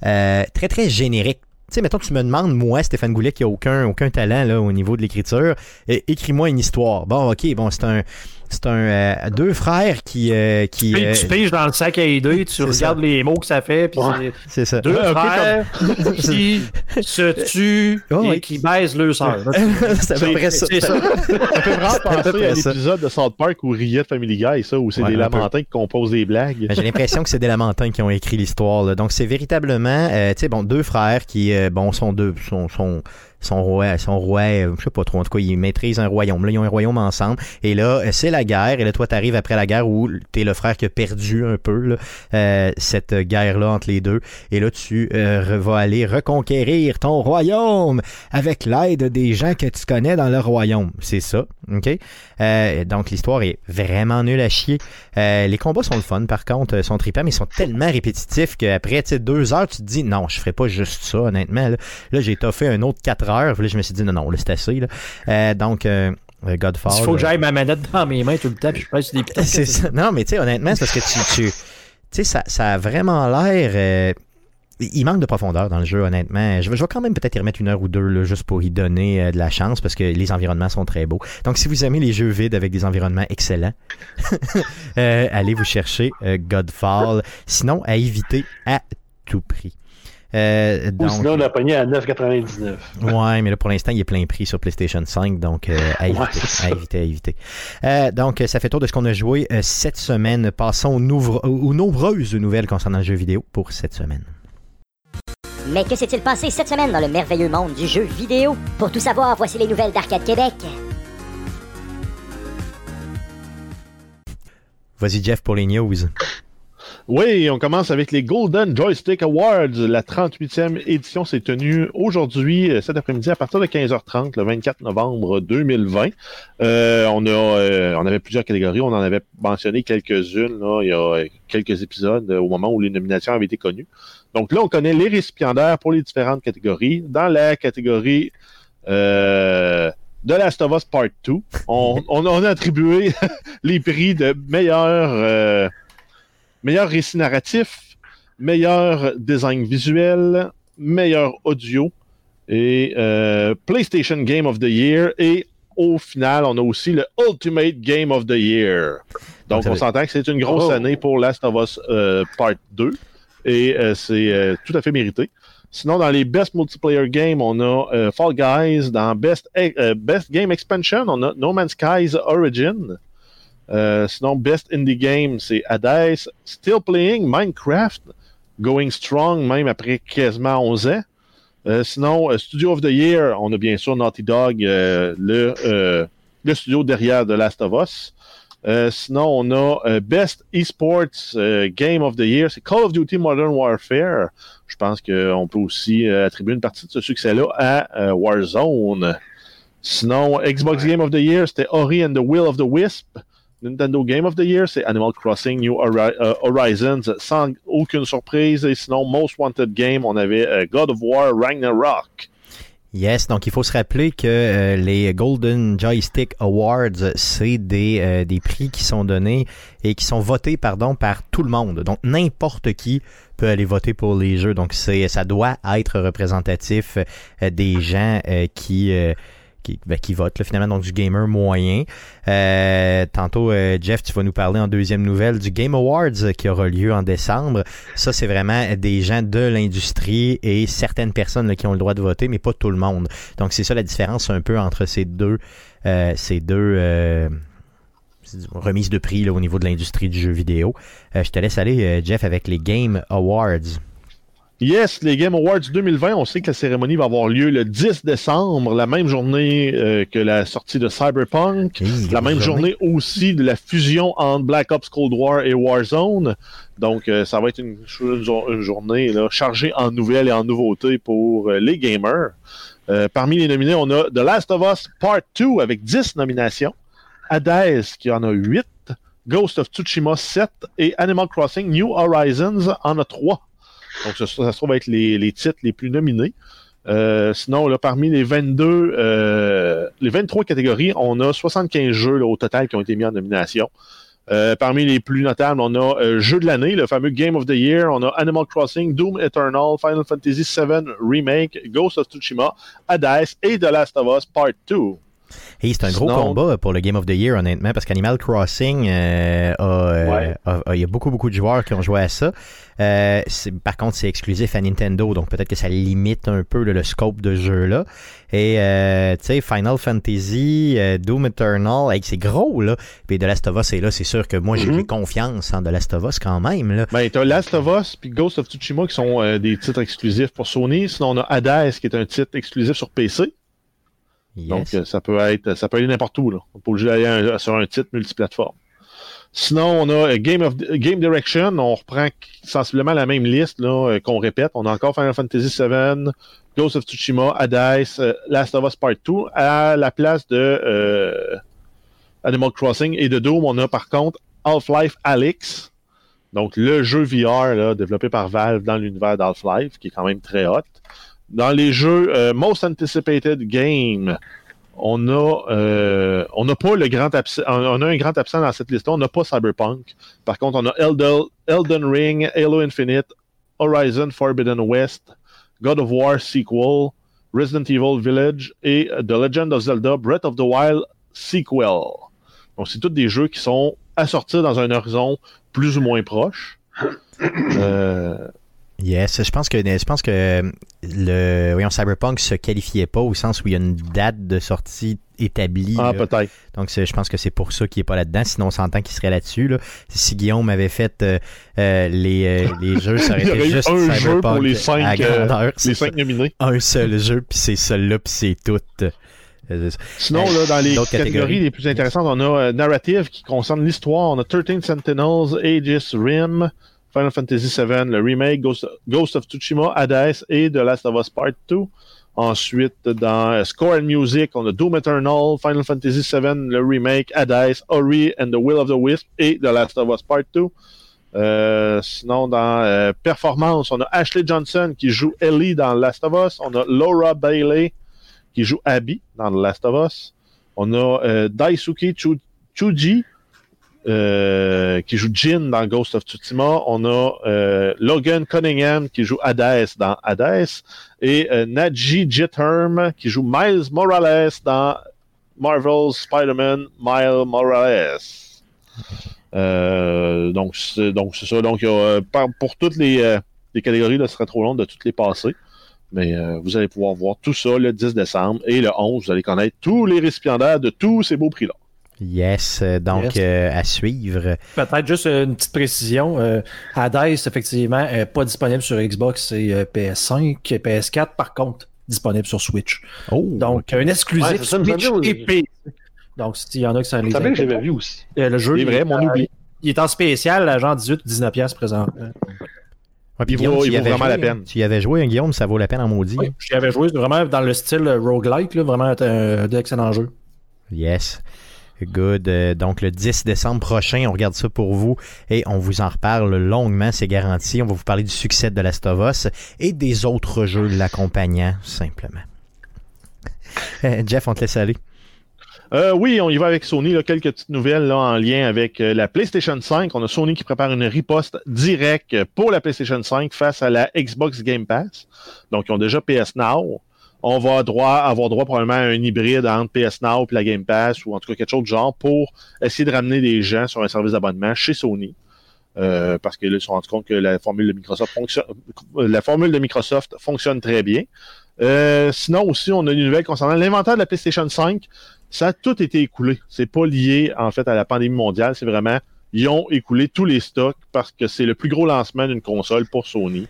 euh, très, très générique. Tu sais, mettons, tu me demandes, moi, Stéphane Goulet, qui a aucun, talent là, au niveau de l'écriture, écris-moi une histoire. Bon, ok, bon, c'est un c'est un euh, deux frères qui euh, qui tu, euh, piges dans le sac à aider, tu regardes les mots que ça fait, puis c'est ça. Deux frères [LAUGHS] qui se tuent [LAUGHS] et qui baisent leur sœur. [LAUGHS] c'est à peu près ça. ça. ça fait vraiment penser à l'épisode de South Park où riait Family Guy, ça, où c'est des lamentins qui composent des blagues. J'ai l'impression que c'est des lamentins qui ont écrit l'histoire. Donc c'est véritablement, tu sais, bon, deux frères qui, bon, sont deux, sont, sont son roi, son roi, euh, je sais pas trop, en tout cas, ils maîtrisent un royaume. Là, ils ont un royaume ensemble. Et là, euh, c'est la guerre. Et là, toi, t'arrives après la guerre où t'es le frère qui a perdu un peu euh, cette guerre-là entre les deux. Et là, tu vas aller reconquérir ton royaume avec l'aide des gens que tu connais dans le royaume. C'est ça, ok? Donc, l'histoire est vraiment nulle à chier. les combats sont le fun, par contre, sont tripants, mais ils sont tellement répétitifs qu'après, tu sais, deux heures, tu te dis, non, je ferai pas juste ça, honnêtement. Là, là j'ai toffé un autre quatre je me suis dit, non, non, là, c'est assez. Là. Euh, donc, euh, Godfall. Il faut que j'aille ma manette dans mes mains tout le temps, puis je presse des [LAUGHS] C'est ça. Non, mais tu sais, honnêtement, c'est parce que tu. tu tu sais, ça, ça a vraiment l'air. Euh, il manque de profondeur dans le jeu, honnêtement. Je vais, quand même peut-être y remettre une heure ou deux juste pour y donner euh, de la chance parce que les environnements sont très beaux. Donc, si vous aimez les jeux vides avec des environnements excellents, [LAUGHS] euh, allez vous chercher euh, Godfall. Sinon, à éviter à tout prix. Euh, Ou sinon, on a pogné à 9,99. ouais, mais là, pour l'instant, il est plein prix sur PlayStation 5, donc à, éviter, à, éviter, à éviter, donc, ça fait tour de ce qu'on a joué cette semaine. Passons aux nombreuses nouvelles concernant le jeu vidéo pour cette semaine. Mais que s'est-il passé cette semaine dans le merveilleux monde du jeu vidéo? Pour tout savoir, voici les nouvelles d'Arcade Québec. Vas-y Jeff pour les news. Oui, on commence avec les Golden Joystick Awards. La 38e édition s'est tenue aujourd'hui, euh, cet après-midi, à partir de 15h30, le 24 novembre 2020. Euh, on, euh, on avait plusieurs catégories. On en avait mentionné quelques-unes il y a quelques épisodes au moment où les nominations avaient été connues. Donc là, on connaît les récipiendaires pour les différentes catégories. Dans la catégorie euh, de Last of Us Part 2, on, a attribué [LAUGHS] les prix de meilleur, meilleur récit narratif, meilleur design visuel, meilleur audio et euh, PlayStation Game of the Year. Et au final, on a aussi le Ultimate Game of the Year. Donc, on s'entend que c'est une grosse oh. année pour Last of Us Part 2 et euh, c'est euh, tout à fait mérité. Sinon, dans les Best Multiplayer Games, on a euh, Fall Guys. Dans Best, Best Game Expansion, on a No Man's Skies Origin. Sinon, Best Indie Game, c'est Hades. Still Playing Minecraft. Going Strong, même après quasiment 11 ans. sinon, Studio of the Year, on a bien sûr Naughty Dog, le, le studio derrière The Last of Us. Euh, sinon, on a euh, Best Esports euh, Game of the Year, c'est Call of Duty Modern Warfare. Je pense qu'on peut aussi attribuer une partie de ce succès-là à Warzone. Sinon, Xbox Game of the Year, c'était Ori and the Will of the Wisp. Nintendo Game of the Year, c'est Animal Crossing New Horizons, sans aucune surprise. Et sinon, Most Wanted Game, on avait God of War Ragnarok. Yes, donc il faut se rappeler que euh, les Golden Joystick Awards, c'est des, euh, des prix qui sont donnés et qui sont votés pardon, par tout le monde. Donc n'importe qui peut aller voter pour les jeux. Donc c'est ça doit être représentatif euh, des gens qui qui, ben, finalement, donc du gamer moyen. Euh, tantôt, euh, Jeff, tu vas nous parler en deuxième nouvelle du Game Awards qui aura lieu en décembre. Ça, c'est vraiment des gens de l'industrie et certaines personnes qui ont le droit de voter, mais pas tout le monde. Donc, c'est ça la différence un peu entre ces deux, euh, ces deux remises de prix au niveau de l'industrie du jeu vidéo. je te laisse aller, Jeff, avec les Game Awards. Yes, les Game Awards 2020, on sait que la cérémonie va avoir lieu le 10 décembre, la même journée euh, que la sortie de Cyberpunk, la même journée. aussi de la fusion entre Black Ops Cold War et Warzone. Donc, euh, ça va être une, journée chargée en nouvelles et en nouveautés pour euh, les gamers. parmi les nominés, on a The Last of Us Part 2 avec 10 nominations, Hades qui en a 8, Ghost of Tsushima 7 et Animal Crossing New Horizons en a 3. Donc, ça, ça se trouve être les, les titres les plus nominés. Euh, sinon, là, parmi les 22, euh, les 23 catégories, on a 75 jeux au total qui ont été mis en nomination. Euh, parmi les plus notables, on a Jeu de l'année, le fameux Game of the Year. On a Animal Crossing, Doom Eternal, Final Fantasy VII Remake, Ghost of Tsushima, Hades et The Last of Us Part 2 c'est un gros combat pour le Game of the Year, honnêtement, parce qu'Animal Crossing, euh, il y a beaucoup, beaucoup de joueurs qui ont joué à ça. Euh, par contre, c'est exclusif à Nintendo, donc peut-être que ça limite un peu le scope de jeu-là. Et, tu sais, Final Fantasy, Doom Eternal, c'est gros, là. Puis The Last of Us est là, c'est sûr que moi, j'ai mm-hmm. confiance en The Last of Us quand même, là. Ben, t'as Last of Us puis Ghost of Tsushima qui sont des titres exclusifs pour Sony. Sinon, on a Hades qui est un titre exclusif sur PC. Donc, euh, ça peut être, ça peut aller n'importe où. Là. On peut aller sur un titre multiplateforme. Sinon, on a euh, Game, of, Game Direction. On reprend sensiblement la même liste euh, qu'on répète. On a encore Final Fantasy VII, Ghost of Tsushima, Hades, Last of Us Part 2. À la place de Animal Crossing et de Doom, on a par contre Half-Life Alyx. Donc, le jeu VR développé par Valve dans l'univers d'Half-Life, qui est quand même très hot. Dans les jeux euh, Most Anticipated Game, on a euh, on pas le grand on a un grand absent dans cette liste. On n'a pas Cyberpunk. Par contre, on a Elden, Elden Ring, Halo Infinite, Horizon Forbidden West, God of War Sequel, Resident Evil Village et The Legend of Zelda Breath of the Wild Sequel. Donc, c'est tous des jeux qui sont à sortir dans un horizon plus ou moins proche. Euh, Yes, je pense que je pense que le voyons, Cyberpunk se qualifiait pas au sens où il y a une date de sortie établie. Ah, peut-être. Donc je pense que c'est pour ça qu'il est pas là-dedans. Sinon, on s'entend qu'il serait là-dessus. Là. Si Guillaume avait fait euh, euh, les, euh, [LAUGHS] les jeux, ça aurait été juste un Cyberpunk jeu pour les cinq, grandeur, les cinq nominés. Un seul jeu, puis c'est celui-là, puis c'est tout. Sinon, là, dans les catégories, catégories, les plus intéressantes, on a Narrative qui concerne l'histoire. On a 13 Sentinels, Aegis Rim, Final Fantasy VII, le remake, Ghost, of Tsushima, Hades et The Last of Us Part 2. Ensuite, dans euh, Score and Music, on a Doom Eternal, Final Fantasy VII, le remake, Hades, Ori and the Will of the Wisp et The Last of Us Part 2. Euh, sinon, dans euh, Performance, on a Ashley Johnson qui joue Ellie dans The Last of Us. On a Laura Bailey qui joue Abby dans The Last of Us. On a Daisuke Chuji euh, qui joue Jin dans Ghost of Tsushima. On a euh, Logan Cunningham qui joue Hades dans Hades. Et euh, Naji Jitherm qui joue Miles Morales dans Marvel's Spider-Man Miles Morales. donc, c'est, donc, c'est ça. Donc, pour toutes les, les catégories, ce serait trop long de toutes les passer. Mais vous allez pouvoir voir tout ça le 10 décembre. Et le 11, vous allez connaître tous les récipiendaires de tous ces beaux prix-là. Yes, euh, donc euh, à suivre. Peut-être juste une petite précision. Euh, Hades, effectivement, n'est pas disponible sur Xbox et PS5 et PS4, par contre, disponible sur Switch. Oh, donc, un exclusif Switch et PC. Donc, s'il y en a qui s'en les que j'avais vu aussi. le jeu, c'est vrai, mon oubli. Il est en spécial à genre 18 ou 19 pièces présent. il vaut, vraiment la peine. Tu y avais joué, hein, Guillaume, ça vaut la peine en maudit. Oui, j'y avais joué vraiment dans le style roguelike, là, vraiment un excellent jeu. Yes. Good. Euh, donc le 10 décembre prochain, on regarde ça pour vous et on vous en reparle longuement, c'est garanti. On va vous parler du succès de Last of Us et des autres jeux l'accompagnant, simplement. [LAUGHS] Euh, Jeff, on te laisse aller. Euh, oui, on y va avec Sony. quelques petites nouvelles en lien avec la PlayStation 5. On a Sony qui prépare une riposte directe pour la PlayStation 5 face à la Xbox Game Pass. Donc, ils ont déjà PS Now on va droit, avoir droit probablement à un hybride entre PS Now et la Game Pass ou en tout cas quelque chose de genre pour essayer de ramener des gens sur un service d'abonnement chez Sony. Euh, parce qu'ils se sont rendus compte que la formule de Microsoft fonctionne, la formule de Microsoft fonctionne très bien. Euh, sinon aussi, on a une nouvelle concernant l'inventaire de la PlayStation 5. Ça a tout été écoulé. C'est pas lié en fait à la pandémie mondiale. C'est vraiment ils ont écoulé tous les stocks parce que c'est le plus gros lancement d'une console pour Sony.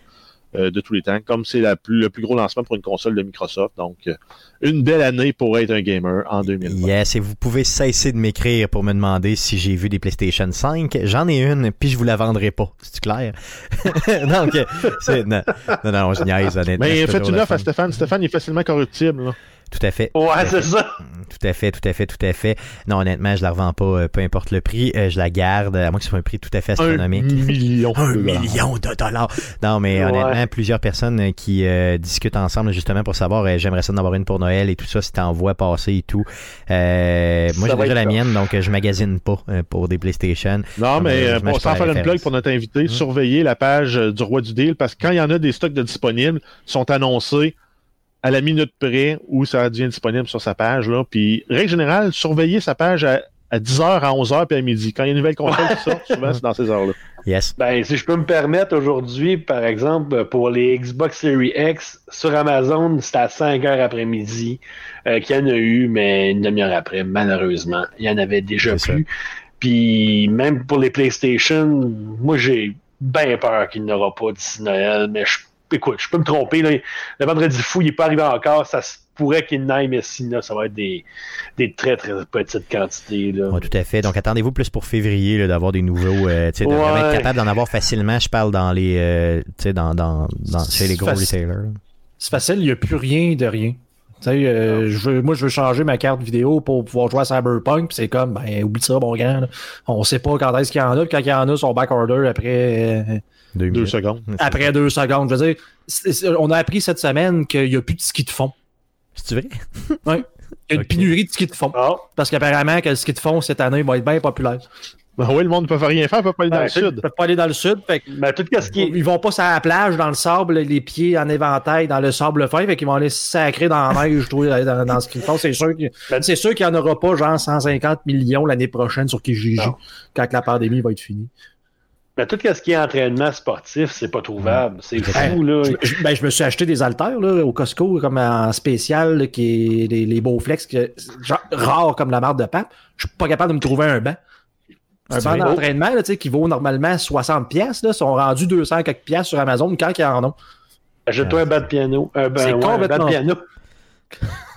Euh, de tous les temps, comme c'est le plus gros lancement pour une console de Microsoft. Donc, euh, une belle année pour être un gamer en 2020. Yes, et vous pouvez cesser de m'écrire pour me demander si j'ai vu des PlayStation 5. J'en ai une, puis je vous la vendrai pas. [LAUGHS] C'est clair? Donc, non, non, non, je niaise, honnêtement. Mais faites une offre à Stéphane. Stéphane est facilement corruptible. Là. Tout à fait. Ouais, c'est ça. Tout à fait, tout à fait, tout à fait. Non, honnêtement, je la revends pas, euh, peu importe le prix. Euh, je la garde, à moins que ce soit un prix tout à fait astronomique. [LAUGHS] Un million. un million de dollars. Non, mais honnêtement, plusieurs personnes euh, qui discutent ensemble justement pour savoir, j'aimerais ça en avoir une pour Noël et tout ça, si t'en vois passer et tout. moi, j'ai déjà la mienne, donc je magasine pas pour des PlayStation. Non, mais pour, sans faire une plug pour notre invité, hum? surveillez la page du Roi du Deal parce que quand il y en a des stocks de disponibles, sont annoncés à la minute près où ça devient disponible sur sa page. Là. Puis, règle générale, surveiller sa page à, 10h, à 11h, puis à midi. Quand il y a une nouvelle console qui sort, souvent, c'est dans ces heures-là. Yes. Ben, si je peux me permettre, aujourd'hui, par exemple, pour les Xbox Series X, sur Amazon, c'est à 5 h après-midi euh, qu'il y en a eu, mais une demi-heure après, malheureusement. Il y en avait déjà plus. Puis, même pour les PlayStation, moi, j'ai bien peur qu'il n'y aura pas d'ici Noël, mais je écoute, je peux me tromper. Là. Le vendredi fou, il n'est pas arrivé encore. Ça se pourrait qu'il n'aille, mais sinon, ça va être des, des très, très petites quantités. Là. tout à fait. Donc, attendez-vous plus pour février d'avoir des nouveaux. Euh, de être capable d'en avoir facilement. Je parle dans les. Euh, dans, dans, dans, chez les gros retailers. C'est facile, il n'y a plus rien de rien. Euh, je veux, moi, je veux changer ma carte vidéo pour pouvoir jouer à Cyberpunk. c'est comme, ben, oublie ça, mon grand. On sait pas quand est-ce qu'il y en a. quand il y en a, son back order après. Euh, deux, secondes. Après deux secondes. Je veux dire, on a appris cette semaine qu'il n'y a plus de ski de fond. C'est vrai? oui. Il y a une pénurie de ski de fond. Ah. Parce qu'apparemment, que le ski de fond cette année va être bien populaire. Ben oui, le monde ne peut rien faire, ne peut pas aller dans ben, le sud. ne peut pas aller dans le sud. Fait ben, tout ce qui Ils vont pas sur la plage, dans le sable, les pieds en éventail, dans le sable fin, fait qu'ils vont aller sacrer dans la neige, dans, dans ce qu'ils font. C'est sûr qu'il ben, n'y en aura pas genre 150 millions l'année prochaine sur Kijiji, quand la pandémie va être finie. Mais tout ce qui est entraînement sportif, c'est pas trouvable. C'est fou, là. Je, ben, je me suis acheté des haltères là, au Costco, comme en spécial, qui est les, les beaux flex, que, genre, rares comme la marde de pape. Je suis pas capable de me trouver un banc. Un banc d'entraînement qui vaut normalement 60 pièces là, sont rendus 200 quelques pièces sur Amazon quand ils en ont. Achète-toi un banc de piano. Un banc, de piano.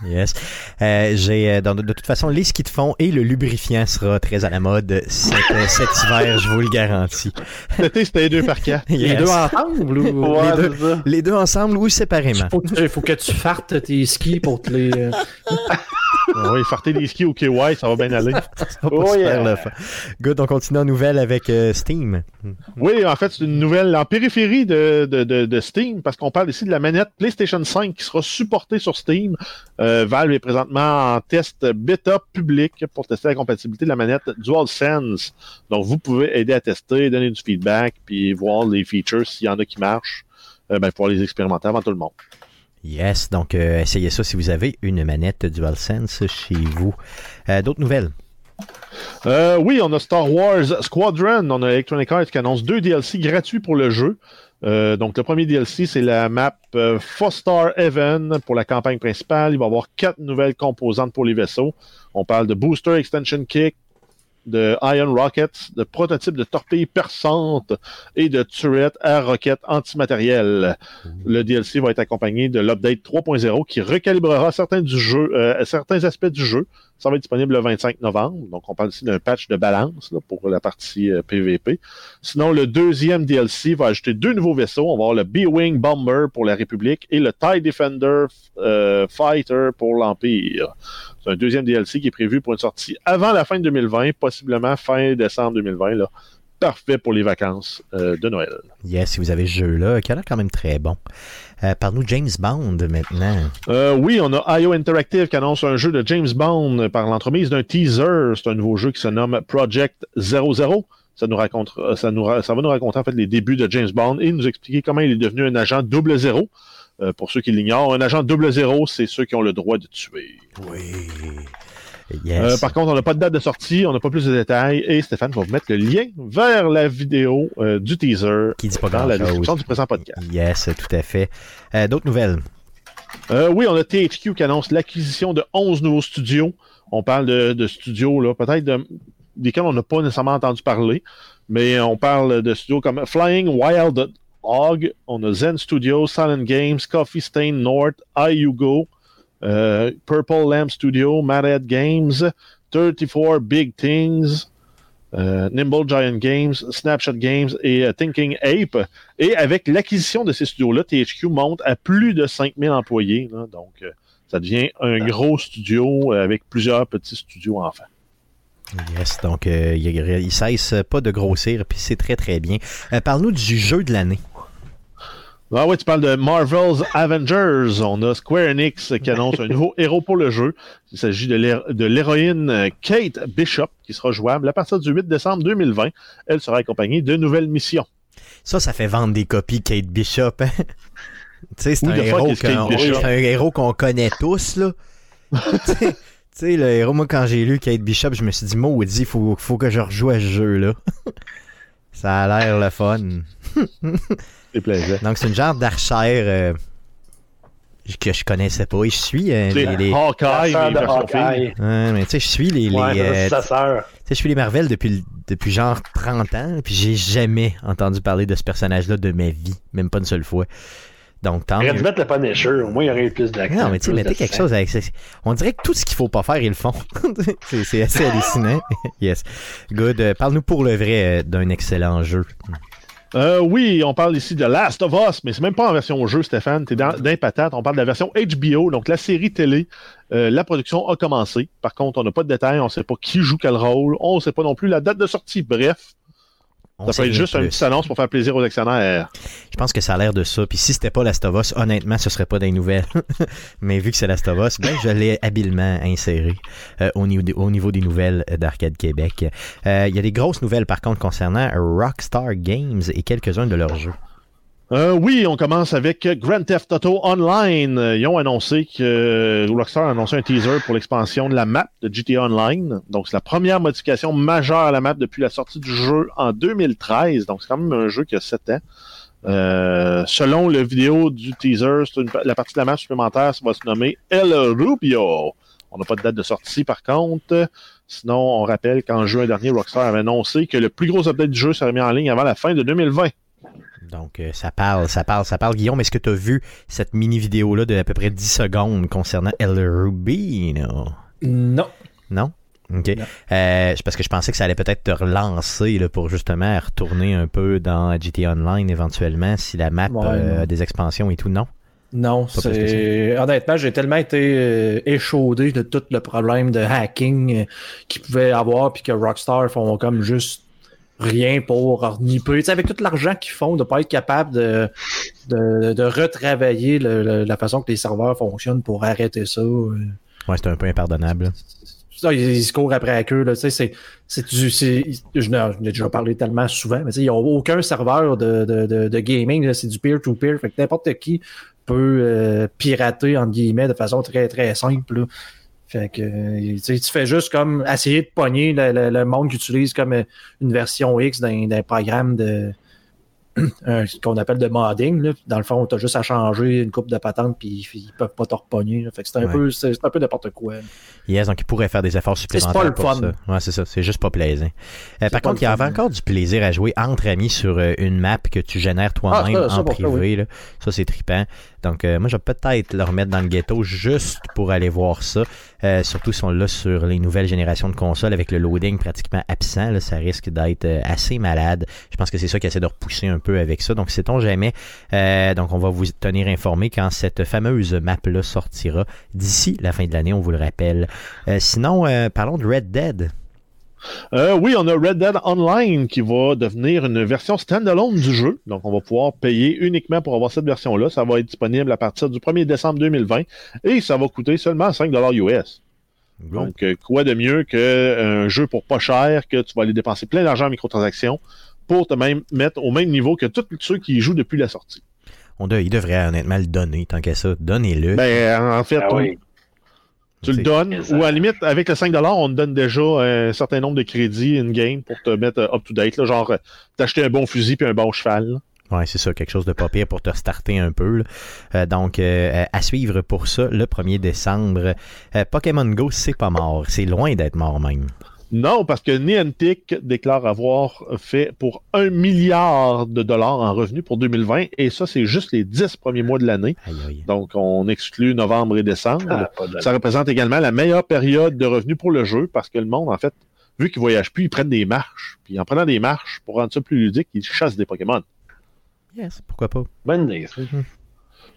Yes. Euh, j'ai euh, de, toute façon les skis de fond et le lubrifiant sera très à la mode cet, euh, cet hiver, je vous le garantis. C'était c'était deux par quatre. [LAUGHS] Les deux ensemble ou les, deux, les, deux, ensemble ou séparément? Il faut, que tu fartes tes skis pour te les. Ah oui, farter des skis au KY, ça va bien aller. [LAUGHS] ça va pas oh, le Good, on continue en nouvelle avec Steam. Oui, en fait, c'est une nouvelle en périphérie de, de, de, de Steam parce qu'on parle ici de la manette PlayStation 5 qui sera supportée sur Steam. Euh, Valve est présentement en test bêta public pour tester la compatibilité de la manette DualSense. Donc, vous pouvez aider à tester, donner du feedback, puis voir les features s'il y en a qui marchent, euh, ben, pour les expérimenter avant tout le monde. Yes, donc euh, essayez ça si vous avez une manette DualSense chez vous. D'autres nouvelles? oui, on a Star Wars Squadron, on a Electronic Arts qui annonce deux DLC gratuits pour le jeu. Euh, donc, le premier DLC, c'est la map euh, Foster Even pour la campagne principale. Il va y avoir quatre nouvelles composantes pour les vaisseaux. On parle de Booster Extension Kick, de Iron Rockets, de prototypes de torpilles perçantes et de turrets à roquettes antimatérielles. Le DLC va être accompagné de l'update 3.0 qui recalibrera certains, du jeu, euh, certains aspects du jeu ça va être disponible le 25 novembre. Donc, on parle ici d'un patch de balance pour la partie PVP. Euh, Sinon, le deuxième DLC va ajouter deux nouveaux vaisseaux. On va avoir le B-Wing Bomber pour la République et le TIE Defender euh, Fighter pour l'Empire. C'est un deuxième DLC qui est prévu pour une sortie avant la fin de 2020, possiblement fin décembre 2020. Là parfait pour les vacances euh, de Noël. Yes, si vous avez ce jeu-là, qui a l'air quand même très bon. Euh, Parle-nous James Bond maintenant. Euh, oui, on a IO Interactive qui annonce un jeu de James Bond par l'entremise d'un teaser. C'est un nouveau jeu qui se nomme Project 00. Ça, nous raconte, ça, nous, ça va nous raconter en fait les débuts de James Bond et nous expliquer comment il est devenu un agent double zéro. pour ceux qui l'ignorent, un agent double zéro, c'est ceux qui ont le droit de tuer. Oui. Euh, par contre, on n'a pas de date de sortie, on n'a pas plus de détails et Stéphane va vous mettre le lien vers la vidéo euh, du teaser qui dit pas dans la description du présent podcast. Yes, tout à fait. Euh, d'autres nouvelles? oui, on a THQ qui annonce l'acquisition de 11 nouveaux studios. On parle de, studios, là, peut-être desquels on n'a pas nécessairement entendu parler, mais on parle de studios comme Flying Wild Hog, on a Zen Studios, Silent Games, Coffee Stain North, iUgo, euh, Purple Lamp Studio, Madhead Games, 34 Big Things, euh, Nimble Giant Games, Snapshot Games et euh, Thinking Ape. Et avec l'acquisition de ces studios-là, THQ monte à plus de 5000 employés. donc, ça devient un gros studio avec plusieurs petits studios enfin. Yes, donc il, il cesse pas de grossir, puis c'est très très bien. Parle-nous du jeu de l'année. Ah ouais, tu parles de Marvel's Avengers. On a Square Enix qui annonce un nouveau héros pour le jeu. Il s'agit de l'héroïne Kate Bishop qui sera jouable à partir du 8 décembre 2020. Elle sera accompagnée de nouvelles missions. Ça, ça fait vendre des copies Kate Bishop. Hein? tu sais, c'est un, un, héros qu'on connaît tous, là. [LAUGHS] tu sais, le héros, moi, quand j'ai lu Kate Bishop, je me suis dit, maudit, faut, faut que je rejoue à ce jeu-là. [LAUGHS] ça a l'air le fun. [LAUGHS] Donc, c'est une genre d'archère euh, que je connaissais pas. Et je suis euh, les, les... Hawkeye, Ouais, mais tu sais, je suis les. les euh, tu sais, je suis les Marvel depuis, depuis genre 30 ans, puis j'ai jamais entendu parler de ce personnage-là de ma vie, même pas une seule fois. Donc, tant mieux. mettre le Punisher, au moins il y aurait eu plus d'action. Non, mais tu sais, mettez quelque chose avec ça. On dirait que tout ce qu'il faut pas faire, ils le font. [LAUGHS] c'est assez hallucinant. [LAUGHS] yes. Good. Parle-nous pour le vrai d'un excellent jeu. Euh, oui, on parle ici de Last of Us, mais c'est même pas en version jeu, Stéphane. T'es dans, dans patate. On parle de la version HBO, donc la série télé. Euh, la production a commencé. Par contre, on n'a pas de détails. On sait pas qui joue quel rôle. On ne sait pas non plus la date de sortie. Bref, ça peut être juste une petite annonce pour faire plaisir aux actionnaires. Je pense que ça a l'air de ça. Puis si c'était pas l'Astovos, honnêtement, ce serait pas des nouvelles. [LAUGHS] Mais vu que c'est l'Astovos, ben, je l'ai habilement inséré euh, au, niveau des, au, niveau des, nouvelles d'Arcade Québec. Euh, il y a des grosses nouvelles, par contre, concernant Rockstar Games et quelques-uns de leurs jeux. Euh, oui, on commence avec Grand Theft Auto Online. Ils ont annoncé que Rockstar a annoncé un teaser pour l'expansion de la map de GTA Online. Donc, c'est la première modification majeure à la map depuis la sortie du jeu en 2013. Donc, c'est quand même un jeu qui a 7 ans. Euh, selon le vidéo du teaser, la partie de la map supplémentaire ça va se nommer El Rubio. On n'a pas de date de sortie par contre. Sinon, on rappelle qu'en juin dernier, Rockstar avait annoncé que le plus gros update du jeu serait mis en ligne avant la fin de 2020. Donc, euh, ça parle, ça parle, ça parle. Guillaume, est-ce que tu as vu cette mini-vidéo-là de à peu près 10 secondes concernant El Rubino? Non. Non? OK. Euh, parce que je pensais que ça allait peut-être te relancer là, pour justement retourner un peu dans GTA Online éventuellement si la map euh, a des expansions et tout. Non? Non, c'est honnêtement, j'ai tellement été échaudé de tout le problème de hacking qu'il pouvait avoir puis que Rockstar font comme juste rien pour Tu sais, avec tout l'argent qu'ils font, de pas être capable de, de, retravailler la façon que les serveurs fonctionnent pour arrêter ça. Euh. Ouais, c'est un peu impardonnable. Ça, ils, se courent après avec eux. Là, c'est, c'est du, je n'ai déjà parlé tellement souvent, mais il n'y a aucun serveur de, de, de, gaming, c'est du peer-to-peer. fait que n'importe qui peut euh, pirater, entre guillemets, de façon très, très simple. Fait que tu fais juste comme essayer de pogner le, monde qui utilise comme euh, une version X d'un programme de [CLEARS THROAT] qu'on appelle de modding. Dans le fond, tu as juste à changer une coupe de patente puis ils peuvent pas te repogner. Fait que c'est un, peu, c'est, un peu n'importe quoi. Yes, donc ils pourraient faire des efforts supplémentaires. C'est pas le fun. Ça. Ouais, c'est ça. C'est juste pas plaisant. Euh, par contre, il y avait encore du plaisir à jouer entre amis sur euh, une map que tu génères toi-même ah, en privé. Ça, c'est trippant. Donc, euh, moi, je vais peut-être le remettre dans le ghetto juste pour aller voir ça. Euh, surtout si on l'a sur les nouvelles générations de consoles avec le loading pratiquement absent. Là, ça risque d'être euh, assez malade. Je pense que c'est ça qui essaie de repousser un peu avec ça. Donc, sait-on jamais. donc, on va vous tenir informé quand cette fameuse map-là sortira d'ici la fin de l'année, on vous le rappelle. sinon, parlons de Red Dead. Euh, oui, on a Red Dead Online qui va devenir une version standalone du jeu. Donc, on va pouvoir payer uniquement pour avoir cette version-là. Ça va être disponible à partir du 1er décembre 2020 et ça va coûter seulement 5 US. Donc, euh, quoi de mieux qu'un jeu pour pas cher, que tu vas aller dépenser plein d'argent en microtransactions pour te même mettre au même niveau que tous ceux qui y jouent depuis la sortie. On il devrait honnêtement le donner, tant qu'à ça. Donnez-le. Ben, en fait, ah tu le donnes, ou à la limite, avec le 5$, on te donne déjà un certain nombre de crédits in-game pour te mettre up-to-date, genre euh, t'acheter un bon fusil puis un bon cheval. Ouais, c'est ça, quelque chose de pas pire pour te starter un peu. Euh, donc, euh, à suivre pour ça le 1er décembre. Pokémon Go, c'est pas mort. C'est loin d'être mort même. Non, parce que Niantic déclare avoir fait pour un milliard de dollars en revenus pour 2020, et ça, c'est juste les dix premiers mois de l'année. Donc, on exclut novembre et décembre. Ah, ça représente également la meilleure période de revenus pour le jeu, parce que le monde, en fait, vu qu'ils voyagent plus, ils prennent des marches. Puis en prenant des marches, pour rendre ça plus ludique, ils chassent des Pokémon. Yes, pourquoi pas. Bonne idée.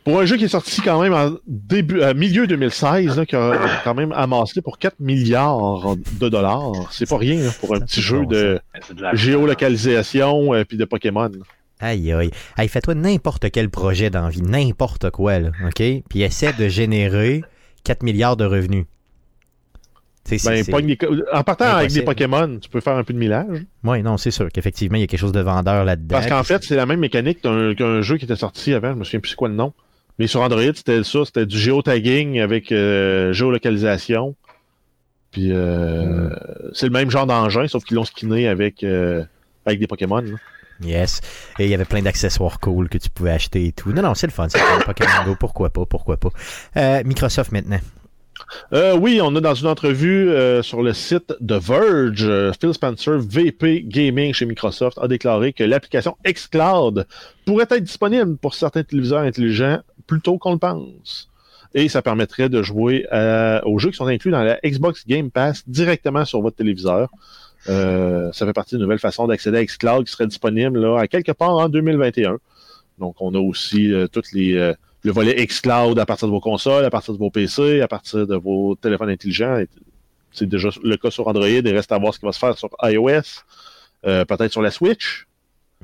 Pour un jeu qui est sorti quand même en début, euh, milieu 2016, qui a quand même amassé pour 4 milliards de dollars, c'est pas rien pour un petit jeu de, géolocalisation et euh, puis de Pokémon. Aïe aïe. Aïe, fais-toi n'importe quel projet d'envie, n'importe quoi, là, OK? Puis essaie de générer 4 milliards de revenus. Ben, en partant avec des Pokémon, tu peux faire un peu de millage. Oui, non, c'est sûr qu'effectivement, il y a quelque chose de vendeur là-dedans. Parce qu'en fait, c'est la même mécanique qu'un jeu qui était sorti avant, je me souviens plus quoi le nom. Mais sur Android, c'était ça, c'était du géotagging avec euh, géolocalisation. Puis euh, hmm. c'est le même genre d'engin, sauf qu'ils l'ont skinné avec, euh, avec des Pokémon. Yes. Et il y avait plein d'accessoires cool que tu pouvais acheter et tout. Non, non, c'est le fun. C'est Pokémon Go. Pourquoi pas, pourquoi pas. Microsoft maintenant. Euh, oui, on a dans une entrevue euh, sur le site de Verge, euh, Phil Spencer, VP Gaming chez Microsoft, a déclaré que l'application xCloud pourrait être disponible pour certains téléviseurs intelligents plus tôt qu'on le pense. Et ça permettrait de jouer aux jeux qui sont inclus dans la Xbox Game Pass directement sur votre téléviseur. ça fait partie d'une nouvelle façon d'accéder à xCloud qui serait disponible là, à quelque part en 2021. Donc, on a aussi toutes les le volet xCloud à partir de vos consoles, à partir de vos PC, à partir de vos téléphones intelligents. C'est déjà le cas sur Android. Il reste à voir ce qui va se faire sur iOS, euh, peut-être sur la Switch.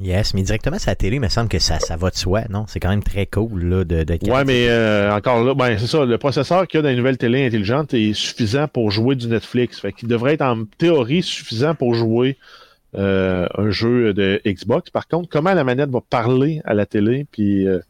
Yes, mais directement sur la télé, il me semble que ça, ça va de soi, non? C'est quand même très cool là, de, de Ouais, mais euh, encore là, ben, c'est ça, le processeur qu'il y a dans les nouvelles télé intelligentes est suffisant pour jouer du Netflix. Fait qu'il devrait être en théorie suffisant pour jouer euh, un jeu de Xbox. Par contre, comment la manette va parler à la télé, puis euh,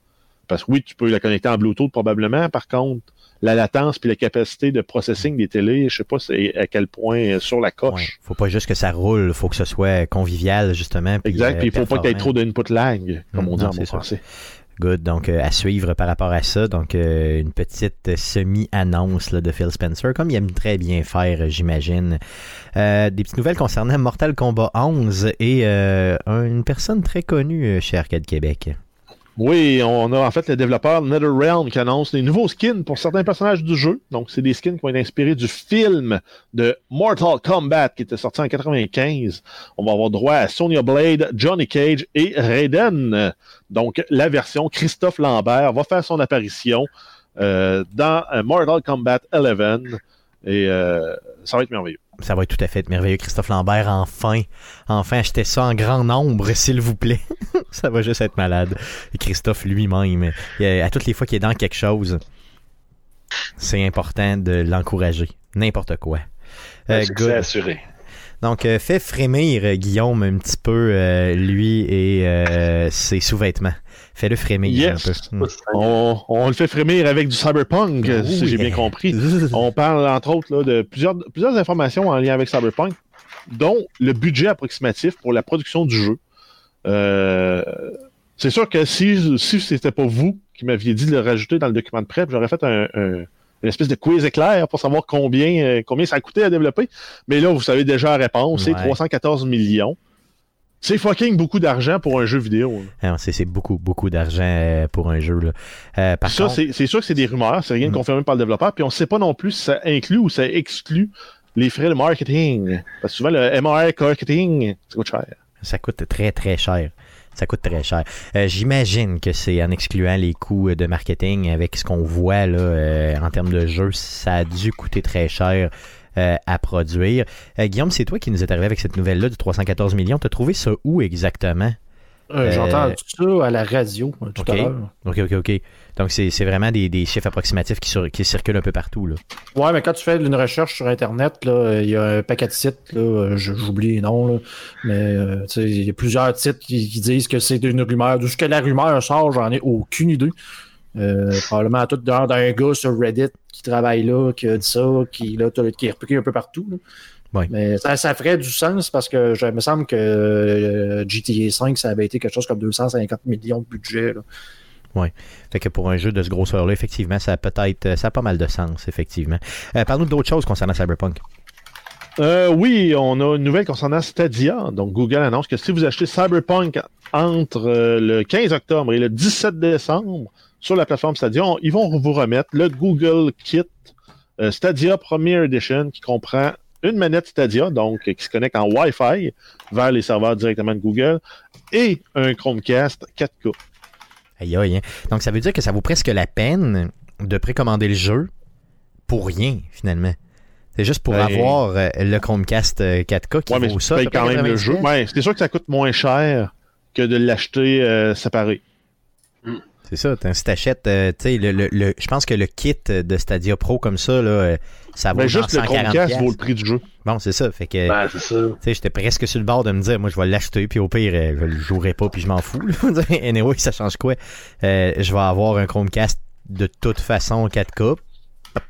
parce que oui, tu peux la connecter en Bluetooth probablement. Par contre, la latence puis la capacité de processing des télés, je sais pas à quel point euh, sur la coche. faut pas juste que ça roule, faut que ce soit convivial justement. exact, puis il faut pas qu'il y ait trop d'input lag, comme on dit en français. Good. Donc, euh, à suivre par rapport à ça. Donc, euh, une petite semi-annonce de Phil Spencer, comme il aime très bien faire, j'imagine. des petites nouvelles concernant Mortal Kombat 11 et une personne très connue chez Arcade Québec. Oui, on a en fait le développeur NetherRealm qui annonce des nouveaux skins pour certains personnages du jeu. Donc, c'est des skins qui vont être inspirés du film de Mortal Kombat qui était sorti en 95. On va avoir droit à Sonya Blade, Johnny Cage et Raiden. Donc, la version Christophe Lambert va faire son apparition euh, dans euh, Mortal Kombat 11 et euh, ça va être merveilleux ça va être tout à fait merveilleux. Christophe Lambert, enfin, enfin, achetez ça en grand nombre, [LAUGHS] s'il vous plaît. [LAUGHS] ça va juste être malade. Et Christophe lui-même, à toutes les fois qu'il est dans quelque chose, c'est important de l'encourager. N'importe quoi. Euh, c'est assuré. Donc, euh, fait frémir euh, Guillaume un petit peu, euh, lui et ses sous-vêtements. Fais-le frémir un peu. Hmm. On, le fait frémir avec du cyberpunk, ben si j'ai bien compris. [LAUGHS] on parle entre autres de plusieurs, plusieurs informations en lien avec cyberpunk, dont le budget approximatif pour la production du jeu. c'est sûr que si, si c'était pas vous qui m'aviez dit de le rajouter dans le document de prep, j'aurais fait un une espèce de quiz éclair pour savoir combien, euh, combien ça a coûté à développer. Mais là, vous savez déjà la réponse, c'est 314 millions. C'est fucking beaucoup d'argent pour un jeu vidéo. Ah, c'est beaucoup, beaucoup d'argent euh, pour un jeu. Là. Euh, ça, c'est sûr que c'est des rumeurs, c'est rien mm. confirmé par le développeur, puis on ne sait pas non plus si ça inclut ou ça exclut les frais de marketing. Parce que souvent, le MR marketing, ça coûte cher. Ça coûte très, très cher ça coûte très cher. Euh, j'imagine que c'est en excluant les coûts de marketing avec ce qu'on voit là euh, en termes de jeu, ça a dû coûter très cher. Euh, à produire. Guillaume, c'est toi qui nous est arrivé avec cette nouvelle-là du 314 millions. Tu as trouvé ça où exactement? J'entends ça à la radio tout à l'heure. OK, OK, OK. Donc, c'est vraiment des, chiffres approximatifs qui, qui, circulent un peu partout. Là. Ouais, mais quand tu fais une recherche sur Internet, il y a un paquet de sites, j'oublie les noms, mais euh, il y a plusieurs sites qui, disent que c'est une rumeur. D'où que la rumeur sort, j'en ai aucune idée. Euh, probablement tout d'un gars sur Reddit qui travaille là, qui a dit ça, qui, là, qui est repris un peu partout. Mais ça, ça, ferait du sens parce que je me semble que euh, GTA 5, ça avait été quelque chose comme 250 millions de budget. Oui. Fait que pour un jeu de ce grosseur-là, effectivement, ça a peut-être ça a pas mal de sens, effectivement. Euh, Parle-nous d'autres choses concernant Cyberpunk. Euh, oui, on a une nouvelle concernant Stadia. Donc, Google annonce que si vous achetez Cyberpunk entre euh, le 15 octobre et le 17 décembre sur la plateforme Stadia, ils vont vous remettre le Google Kit euh, Stadia Premier Edition qui comprend une manette Stadia, donc qui se connecte en Wi-Fi vers les serveurs directement de Google, et un Chromecast 4K. Aïe, aïe, hein. Donc, ça veut dire que ça vaut presque la peine de précommander le jeu pour rien, finalement. C'est juste pour ben, avoir euh, le Chromecast 4K euh, qui ouais, vaut ça. Tu quand même le jeu. Ouais, c'est sûr que ça coûte moins cher que de l'acheter euh, séparé. C'est ça. Si t'achètes, tu sais, le, le, je pense que le kit de Stadia Pro comme ça, là, ça vaut Mais ben, juste le Chromecast vaut le prix du jeu. Bon, c'est ça. Fait que, ben, c'est ça. j'étais presque sur le bord de me dire, moi, je vais l'acheter, puis au pire, je le jouerai pas, puis je m'en fous. [LAUGHS] anyway, ça change quoi? je vais avoir un Chromecast de toute façon 4K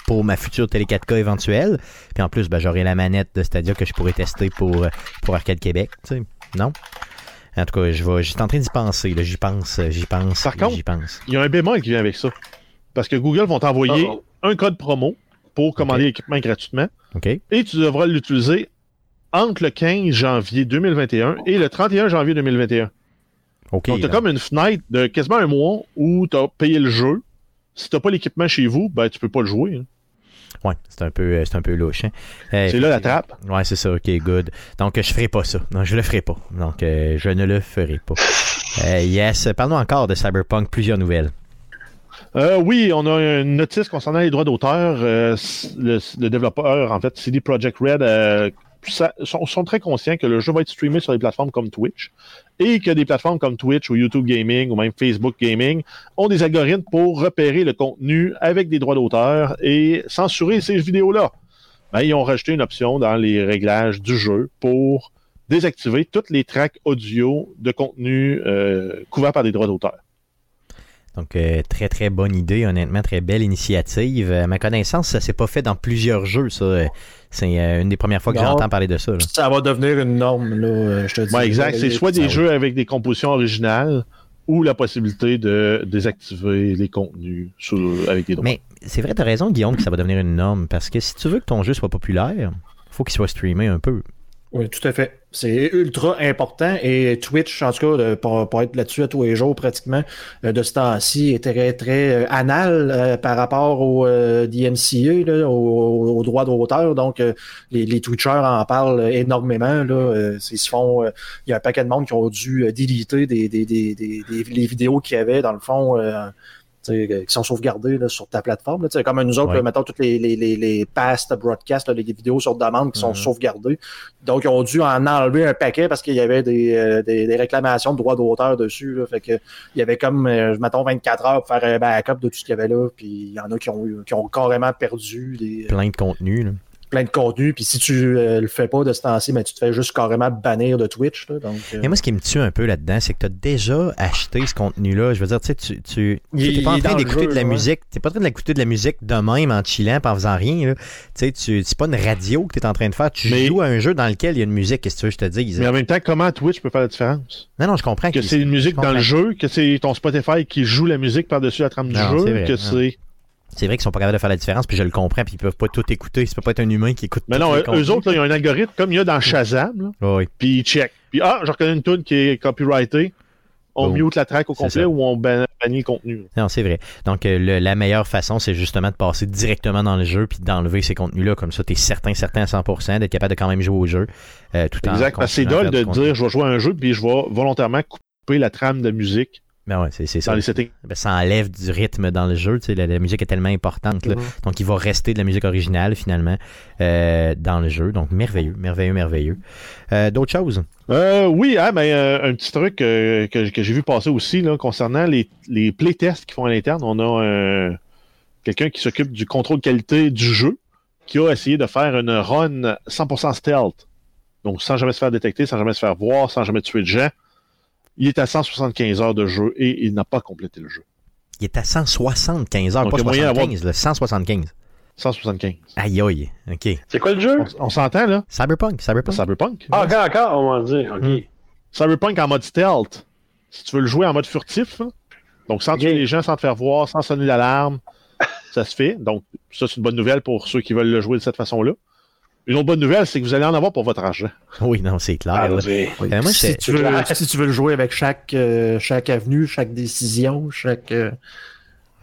pour ma future télé 4K éventuelle. Puis en plus, ben, j'aurai la manette de Stadia que je pourrais tester pour, pour Arcade Québec. Tu sais. Non? En tout cas, je vais, j'étais en train d'y penser. J'y pense, j'y pense. Par contre, il y a un bémol qui vient avec ça. Parce que Google vont t'envoyer un code promo pour commander l'équipement gratuitement. OK. Et tu devras l'utiliser entre le 15 janvier 2021 et le 31 janvier 2021. OK. Donc, tu as comme une fenêtre de quasiment un mois où tu as payé le jeu si t'as pas l'équipement chez vous, ben tu peux pas le jouer. Hein. Ouais, c'est un peu, euh, c'est un peu louche. Hein. Euh, c'est là la trappe? Ouais, c'est ça. Ok, good. Donc je ferai pas ça. Non, je le ferai pas. Donc euh, je ne le ferai pas. yes. Parlons encore de Cyberpunk. Plusieurs nouvelles. oui, on a une notice concernant les droits d'auteur. Le, développeur, en fait, CD Projekt Red, sont, sont, très conscients que le jeu va être streamé sur des plateformes comme Twitch et que des plateformes comme Twitch ou YouTube Gaming ou même Facebook Gaming ont des algorithmes pour repérer le contenu avec des droits d'auteur et censurer ces vidéos-là. Ben, ils ont rajouté une option dans les réglages du jeu pour désactiver toutes les tracks audio de contenu euh, couvert par des droits d'auteur. Donc, euh, très, très bonne idée, honnêtement, très belle initiative. À ma connaissance, ça s'est pas fait dans plusieurs jeux, ça. C'est euh, une des premières fois que j'entends parler de ça. Ça va devenir une norme, là, je te dis. Ouais, exact. C'est soit des jeux avec des compositions originales ou la possibilité de désactiver les contenus avec des droits. Mais c'est vrai, tu as raison, Guillaume, que ça va devenir une norme, parce que si tu veux que ton jeu soit populaire, faut qu'il soit streamé un peu. Oui, tout à fait. C'est ultra important et Twitch, en tout cas, pour, être là-dessus à tous les jours pratiquement, euh, de ce temps-ci, est très, très euh, anal euh, par rapport au DMCA, là, au, droit d'auteur. Donc, les, les Twitchers en parlent énormément. Là. ils se font, il y a un paquet de monde qui ont dû déliter des, des, des, des, les vidéos qu'il y avait, dans le fond qui sont sauvegardés là, sur ta plateforme. Là, comme nous autres, mettons toutes les, les, les, les past broadcasts, les vidéos sur demande qui sont mm-hmm. sauvegardées. Donc, ils ont dû en enlever un paquet parce qu'il y avait des, euh, des, des, réclamations de droits d'auteur dessus. Là, fait que il y avait comme, euh, mettons, 24 heures pour faire un backup de tout ce qu'il y avait là. Puis il y en a qui ont, qui ont carrément perdu des. Plein de contenu. Là plein de contenu. Puis si tu euh, le fais pas de ce temps-ci, ben, tu te fais juste carrément bannir de Twitch. Là, donc, euh. moi, ce qui me tue un peu là-dedans, c'est que tu as déjà acheté ce contenu-là. Je veux dire, tu sais, tu, tu t'es pas en train d'écouter de la musique. T'es pas en train d'écouter de la musique de même en chillant, en faisant rien. Tu sais, tu, c'est pas une radio que tu es en train de faire. Tu joues à un jeu dans lequel il y a une musique. Qu'est-ce que tu veux que je te dise? Mais en même temps, comment Twitch peut faire la différence? Non, non, je comprends. Que c'est une musique dans le jeu, que c'est ton Spotify qui joue la musique par-dessus la trame du jeu, que c'est c'est vrai qu'ils sont pas capables de faire la différence, puis je le comprends, puis ils peuvent pas tout écouter. Ça peut pas être un humain qui écoute Mais non, eux autres, il y a un algorithme comme il y a dans Shazam, là, oui. puis ils check. Puis ah, je reconnais une tune qui est copyrightée. On mute la track au complet ou on bannit le contenu. Non, c'est vrai. Donc, euh, la meilleure façon, c'est justement de passer directement dans le jeu puis d'enlever ces contenus-là. Comme ça, tu es certain, certain à 100%, d'être capable de quand même jouer au jeu. Euh, tout exact. C'est dole de dire je vais jouer à un jeu puis je vais volontairement couper la trame de musique ben ouais, c'est, ça. Ben, ça enlève du rythme dans le jeu. La, la musique est tellement importante. Mm-hmm. Donc, il va rester de la musique originale, finalement, euh, dans le jeu. Donc, merveilleux, merveilleux, merveilleux. Euh, d'autres choses? Euh, oui, hein, ben, un petit truc que, j'ai vu passer aussi là, concernant les, les playtests qu'ils font à l'interne. On a quelqu'un qui s'occupe du contrôle qualité du jeu qui a essayé de faire une run 100% stealth. Donc, sans jamais se faire détecter, sans jamais se faire voir, sans jamais tuer de gens. Il est à 175 heures de jeu et il n'a pas complété le jeu. Il est à 175 heures, pas 75, le 175. 175. Aïe aïe, ok. C'est quoi le jeu? On, s'entend là? Cyberpunk, Cyberpunk. Cyberpunk. Ah, encore, encore, on va dire, ok. Hmm. Cyberpunk en mode stealth. Si tu veux le jouer en mode furtif, donc sans tuer les gens, sans te faire voir, sans sonner l'alarme, ça se fait. Donc, ça, c'est une bonne nouvelle pour ceux qui veulent le jouer de cette façon-là. Une autre bonne nouvelle, c'est que vous allez en avoir pour votre argent. [LAUGHS] Oui, non, c'est clair. Ah, euh, si, tu veux, si, tu veux, le jouer avec chaque, euh, chaque avenue, chaque décision, chaque. Euh,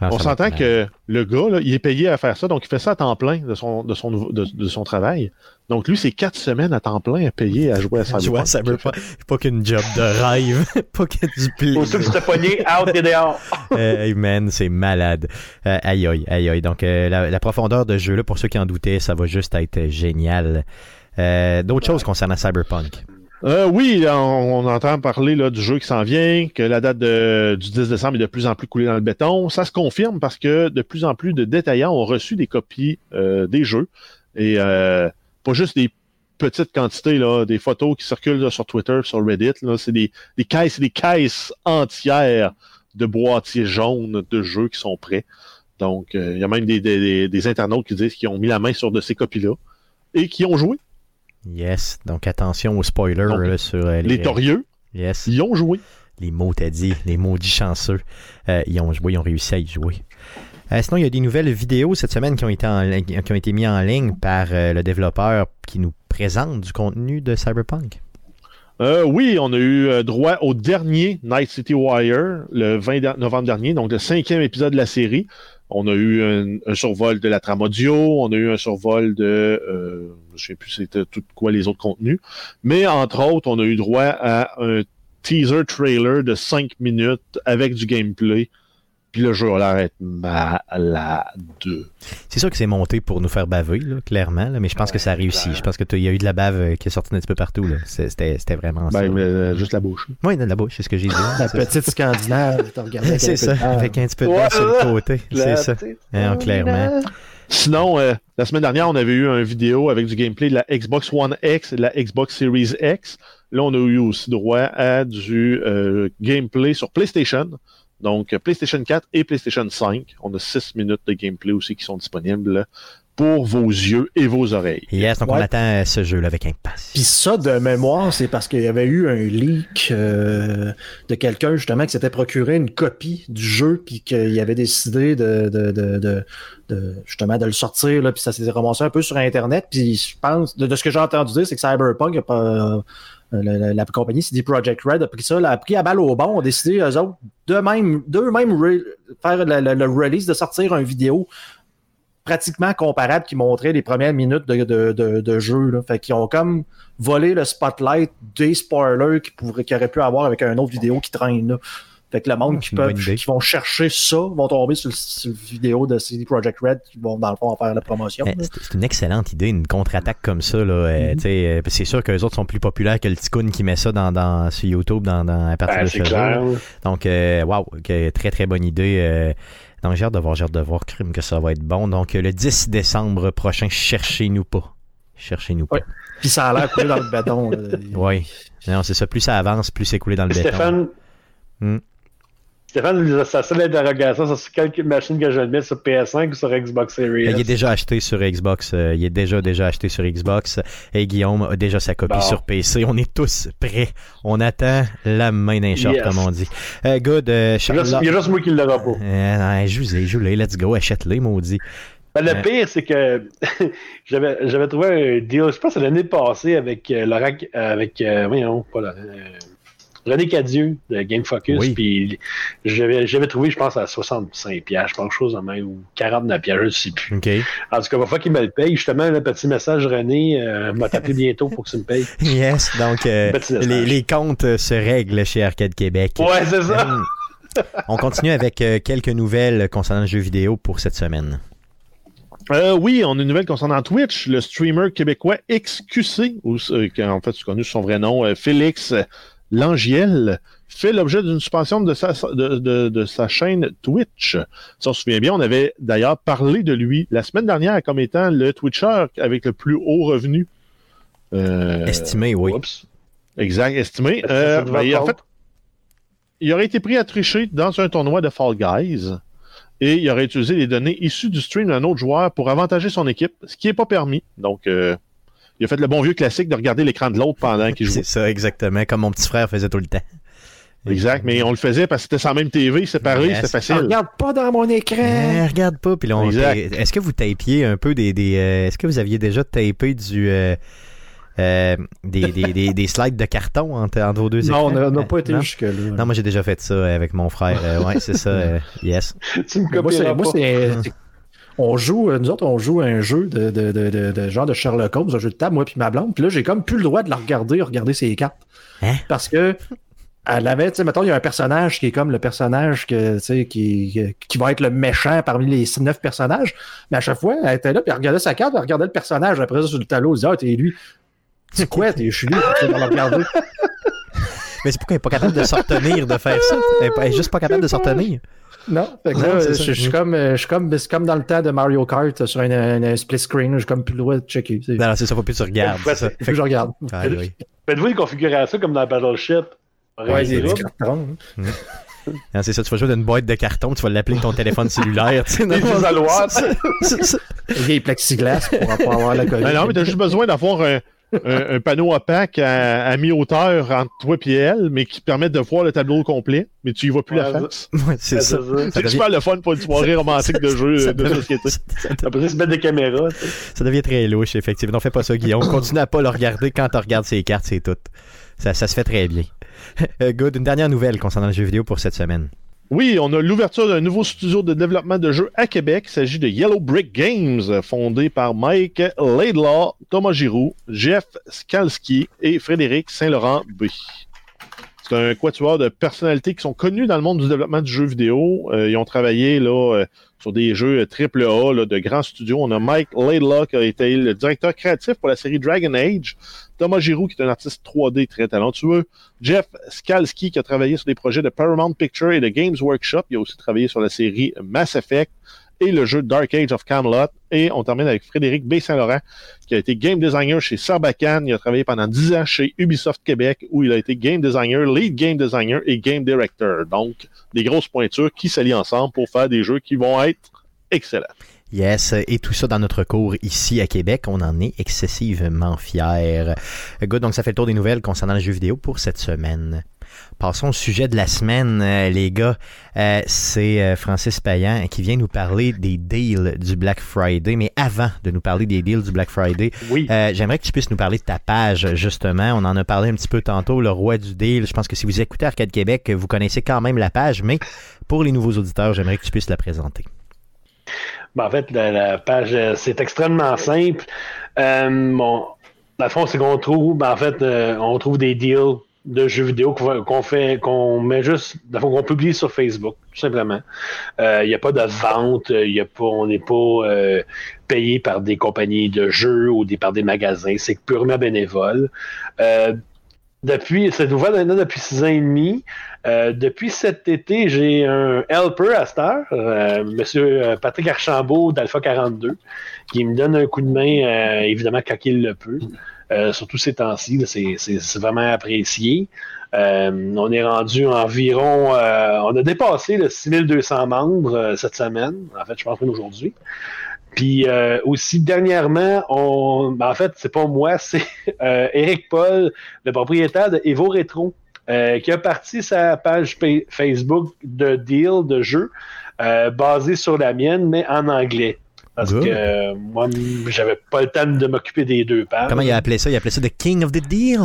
ah, on s'entend que le gars, là, il est payé à faire ça, donc il fait ça à temps plein de son, de son, de, son travail. Donc lui, c'est quatre semaines à temps plein à payer à jouer à Cyberpunk. [LAUGHS] Jouer à Cyberpunk. Pas qu'une job de rêve, [LAUGHS] pas que du plaisir. Que tu te pogné out et dehors. [LAUGHS] hey man, c'est malade. Euh, aïe aïe, aïe aïe. Donc euh, la, profondeur de jeu, là, pour ceux qui en doutaient, ça va juste être génial. Euh, D'autres choses concernant Cyberpunk? Euh, oui, on, entend parler là, du jeu qui s'en vient, que la date du 10 décembre est de plus en plus coulée dans le béton. Ça se confirme parce que de plus en plus de détaillants ont reçu des copies euh, des jeux. Et euh, pas juste des petites quantités, là, des photos qui circulent sur Twitter, sur Reddit. C'est des, des caisses des caisses entières de boîtiers jaunes de jeux qui sont prêts. Donc, euh, il y a même des, des, des internautes qui disent qu'ils ont mis la main sur de ces copies-là et qui ont joué. Yes. Donc attention aux spoilers sur euh, les, les torieux. Yes. Ils ont joué. Les mots t'as dit, les maudits chanceux. Euh, ils ont joué, ils ont réussi à y jouer. Euh, sinon, il y a des nouvelles vidéos cette semaine qui ont été, en, qui ont été mises en ligne par le développeur qui nous présente du contenu de Cyberpunk. oui, on a eu droit au dernier Night City Wire le 20 novembre dernier, donc le cinquième épisode de la série. On a eu un, survol de la trame audio, on a eu un survol de, euh, je sais plus c'était tout quoi les autres contenus, mais entre autres, on a eu droit à un teaser trailer de 5 minutes avec du gameplay Puis le jeu a l'air d'être malade. C'est sûr que c'est monté pour nous faire baver, là, clairement, là, mais je pense que ça a réussi. Je pense qu'il y a eu de la bave euh, qui est sortie un petit peu partout. C'était vraiment ben, ça. Euh, juste la bouche. Oui, de la bouche, c'est ce que j'ai dit. la petite scandinave, [LAUGHS] C'est ça, avec un petit peu de ouais, sur le côté. C'est ça. Hein, clairement. Sinon, euh, la semaine dernière, on avait eu une vidéo avec du gameplay de la Xbox One X et de la Xbox Series X. Là, on a eu aussi droit à du gameplay sur PlayStation. Donc, PlayStation 4 et PlayStation 5. On a 6 minutes de gameplay aussi qui sont disponibles pour vos yeux et vos oreilles. Yes, donc on attend ce jeu-là avec impatience. Puis ça, de mémoire, c'est parce qu'il y avait eu un leak euh, de quelqu'un justement qui s'était procuré une copie du jeu puis qu'il avait décidé de, de, de, de, justement de le sortir là, puis ça s'est ramassé un peu sur Internet. Puis je pense, de, ce que j'ai entendu dire, c'est que Cyberpunk a pas euh, la, compagnie CD Project Red a pris ça, a pris à balle au bon, ont décidé, eux autres, d'eux-mêmes, d'eux-mêmes faire le, release, de sortir une vidéo pratiquement comparable qui montrait les premières minutes de, de, de, jeu. Là. Fait qu'ils ont comme volé le spotlight des spoilers qu'ils qu auraient pu avoir avec un autre vidéo qui traîne là. Fait que le monde qui, peuvent, qui vont chercher ça vont tomber sur, le, vidéo de CD Projekt Red qui vont, dans le fond, en faire la promotion. Eh, c'est une excellente idée, une contre-attaque comme ça. Là, euh, mm-hmm. euh, c'est sûr que les autres sont plus populaires que le Ticoun qui met ça dans, dans, sur YouTube dans, dans, à partir de ce jeu. Donc, euh, wow, très très bonne idée. donc, j'ai hâte de voir, j'ai hâte de voir, crime, que ça va être bon. Donc, le 10 décembre prochain, cherchez-nous pas. Cherchez-nous pas. Puis ça a l'air coulé dans le béton. [LAUGHS] oui. Non, c'est ça. Plus ça avance, plus c'est coulé dans le béton. Stéphane, hmm. Stéphane, sa seule interrogation, c'est quelle machine que je vais mettre sur PS5 ou sur Xbox Series. Il est déjà acheté sur Xbox. Euh, il est déjà déjà acheté sur Xbox. Et Guillaume a déjà sa copie sur PC. On est tous prêts. On attend la main d'un short, comme on dit. Euh, good. Euh, il, y a juste moi qui l'aura pas. Euh, joue-les, joue-les. Let's go. Achète-les, maudit. Ben, le pire, c'est que [LAUGHS] j'avais trouvé un deal, je pense l'année passée avec Laurent, avec, voyons, pas Laurent, René Cadieux de Game Focus. Puis j'avais trouvé, je pense, à 65 pièges, je pense, chose de même, ou 49 pièges, je ne sais plus. En tout cas, il va falloir qu'il me le paye. Justement, le petit message, René, euh, m'a tapé bientôt pour que tu me payes. [LAUGHS] Yes, donc euh, les, comptes euh, se règlent chez Arcade Québec. Ouais, c'est ça. Hum. On continue avec quelques nouvelles concernant le jeu vidéo pour cette semaine. oui, on a une nouvelle concernant Twitch. Le streamer québécois XQC, ou, en fait, tu connais son vrai nom, Félix Langiel fait l'objet d'une suspension de sa, de, sa chaîne Twitch. Si on se souvient bien, on avait d'ailleurs parlé de lui la semaine dernière comme étant le Twitcher avec le plus haut revenu. Euh, estimé, oui. Exact, estimé. Euh, ben, en fait, il aurait été pris à tricher dans un tournoi de Fall Guys et il aurait utilisé les données issues du stream d'un autre joueur pour avantager son équipe, ce qui n'est pas permis. Donc, euh, il a fait le bon vieux classique de regarder l'écran de l'autre pendant qu'il [LAUGHS] jouait. C'est ça, exactement, comme mon petit frère faisait tout le temps. Exact, mais on le faisait parce que c'était sans même TV, séparé, c'était facile. regarde pas dans mon écran. Regarde pas. Puis est-ce que vous tapiez un peu des, des euh, est-ce que vous aviez déjà tapé du euh, euh, des, des, des, slides de carton entre, entre vos deux écrans? Non, on n'a pas été jusque-là. Non, moi j'ai déjà fait ça avec mon frère. ouais, c'est ça. yes. [LAUGHS] tu me moi, c'est [LAUGHS] on joue, euh, nous autres, on joue un jeu de, de, de, de, genre de Sherlock Holmes, un jeu de table, moi puis ma blonde. Puis là, j'ai comme plus le droit de la regarder, regarder ses cartes. Hein? Parce que elle avait, tu sais, mettons, il y a un personnage qui est comme le personnage que, tu sais, qui, qui va être le méchant parmi les neuf personnages. Mais à chaque fois, elle était là, puis elle regardait sa carte, elle regardait le personnage. Après ça, sur le tableau, elle disait, ah, t'es lui. C'est quoi, t'es, je suis lui, je vais le regarder. Mais c'est pourquoi elle n'est pas capable de s'en de faire ça? Elle n'est juste pas capable de s'en non, je, suis comme, je suis comme, c'est comme dans le temps de Mario Kart sur un, split screen, je suis comme plus le droit de checker. Non, c'est ça, faut plus que tu regardes. Fait, ça. que je regarde. Ah, Faites-vous une configuration comme dans Battleship? Ouais, c'est des cartons. Hein. Mm. c'est ça, tu vas jouer d'une boîte de carton, tu vas l'appeler ton téléphone cellulaire. Tu sais, des isoloirs. Des plexiglas pour pas avoir la colline. Non, mais t'as juste besoin d'avoir un un, panneau opaque à, mi-hauteur entre toi et elle, mais qui permet de voir le tableau complet, mais tu y vois plus la face. c'est ça. C'est super le fun pour une soirée romantique de jeu de société. Après, se mettre des caméras. Ça devient très louche, effectivement. Non, fais pas ça, Guillaume. Continue à pas le regarder quand tu regardes ses cartes, c'est tout. Ça, ça se fait très bien. Euh, good. Une dernière nouvelle concernant le jeu vidéo pour cette semaine. Oui, on a l'ouverture d'un nouveau studio de développement de jeux à Québec. Il s'agit de Yellow Brick Games, fondé par Mike Laidlaw, Thomas Giroux, Jeff Skalski et Frédéric Saint-Laurent B. C'est un quatuor de personnalités qui sont connues dans le monde du développement du jeu vidéo. ils ont travaillé là, sur des jeux triple A de grands studios. On a Mike Laidlaw qui a été le directeur créatif pour la série Dragon Age. Thomas Giroux qui est un artiste 3D très talentueux. Jeff Skalski qui a travaillé sur des projets de Paramount Picture et de Games Workshop. Il a aussi travaillé sur la série Mass Effect et le jeu Dark Age of Camelot. Et on termine avec Frédéric B. Saint-Laurent, qui a été game designer chez Sarbacane. Il a travaillé pendant 10 ans chez Ubisoft Québec, où il a été game designer, lead game designer et game director. Donc, des grosses pointures qui s'allient ensemble pour faire des jeux qui vont être excellents. Yes, et tout ça dans notre cours ici à Québec, on en est excessivement fiers. Good, donc ça fait le tour des nouvelles concernant les jeux vidéo pour cette semaine. Passons au sujet de la semaine, euh, les gars. Euh, c'est euh, Francis Payan qui vient nous parler des deals du Black Friday. Mais avant de nous parler des deals du Black Friday, j'aimerais que tu puisses nous parler de ta page, justement. On en a parlé un petit peu tantôt, le roi du deal. Je pense que si vous écoutez Arcade Québec, vous connaissez quand même la page, mais pour les nouveaux auditeurs, j'aimerais que tu puisses la présenter. Ben, en fait, la, page, c'est extrêmement simple. bon, la fond, c'est qu'on trouve, ben, en fait, on trouve des deals de jeux vidéo qu'on fait, qu'on met juste, qu'on publie sur Facebook, tout simplement. Il euh, n'y a pas de vente, y a pas, on n'est pas euh, payé par des compagnies de jeux ou des, par des magasins, c'est purement bénévole. Euh, depuis, cette nouvelle année depuis six ans et demi. depuis cet été, j'ai un helper à cette heure, Monsieur Patrick Archambault d'Alpha 42, qui me donne un coup de main, évidemment, quand il le peut. Euh, surtout ces temps-ci, c'est vraiment apprécié. Euh, on est rendu environ, euh, on a dépassé le 6200 membres cette semaine, en fait, je pense même aujourd'hui. Puis aussi dernièrement, on, ben, en fait, c'est pas moi, [LAUGHS] c'est Eric Paul, le propriétaire de Evo Retro, qui a parti sa page Facebook de deal de jeu basée sur la mienne, mais en anglais. Parce que euh, moi, j'avais pas le temps de m'occuper des deux pages. Comment il a appelé ça? Il a appelé ça The King of the Deal?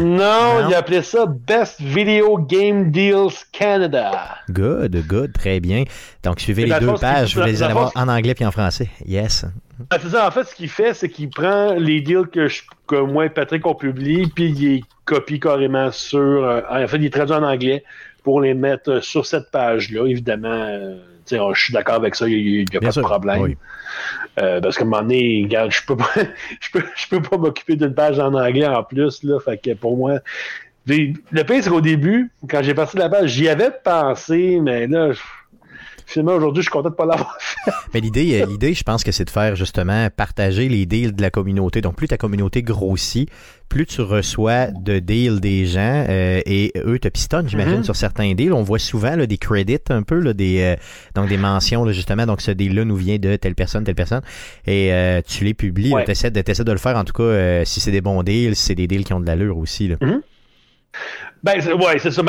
Non, il a appelé ça Best Video Game Deals Canada. Good, good, très bien. Donc, suivez les deux pages, vous les allez voir en anglais puis en français. Yes. C'est ça, en fait, ce qu'il fait, c'est qu'il prend les deals que, je, que moi et Patrick ont publiés, puis il les copie carrément sur. Euh, en fait, il les traduit en anglais pour les mettre sur cette page-là. Évidemment, je suis d'accord avec ça, il n'y a, pas de problème. Euh, parce qu'à un moment donné, regarde, je peux pas, [LAUGHS] je peux, je peux pas m'occuper d'une page en anglais en plus, là. Fait que pour moi, le pire, c'est qu'au début, quand j'ai parti de la page, j'y avais pensé, mais là, finalement, aujourd'hui, je suis content de pas l'avoir fait. Mais l'idée, euh, [LAUGHS] l'idée, je pense que c'est de faire justement partager les deals de la communauté. Donc, plus ta communauté grossit, plus tu reçois de deals des gens euh, et eux te pistonnent, j'imagine, mm-hmm. sur certains deals. On voit souvent là, des credits un peu, là, des, euh, donc des mentions justement. Donc ce deal-là nous vient de telle personne, telle personne. Et tu les publies. Tu essaies de, de, le faire en tout cas si c'est des bons deals, si c'est des deals qui ont de l'allure aussi. Là. Mm-hmm. Ben, ouais, c'est ça.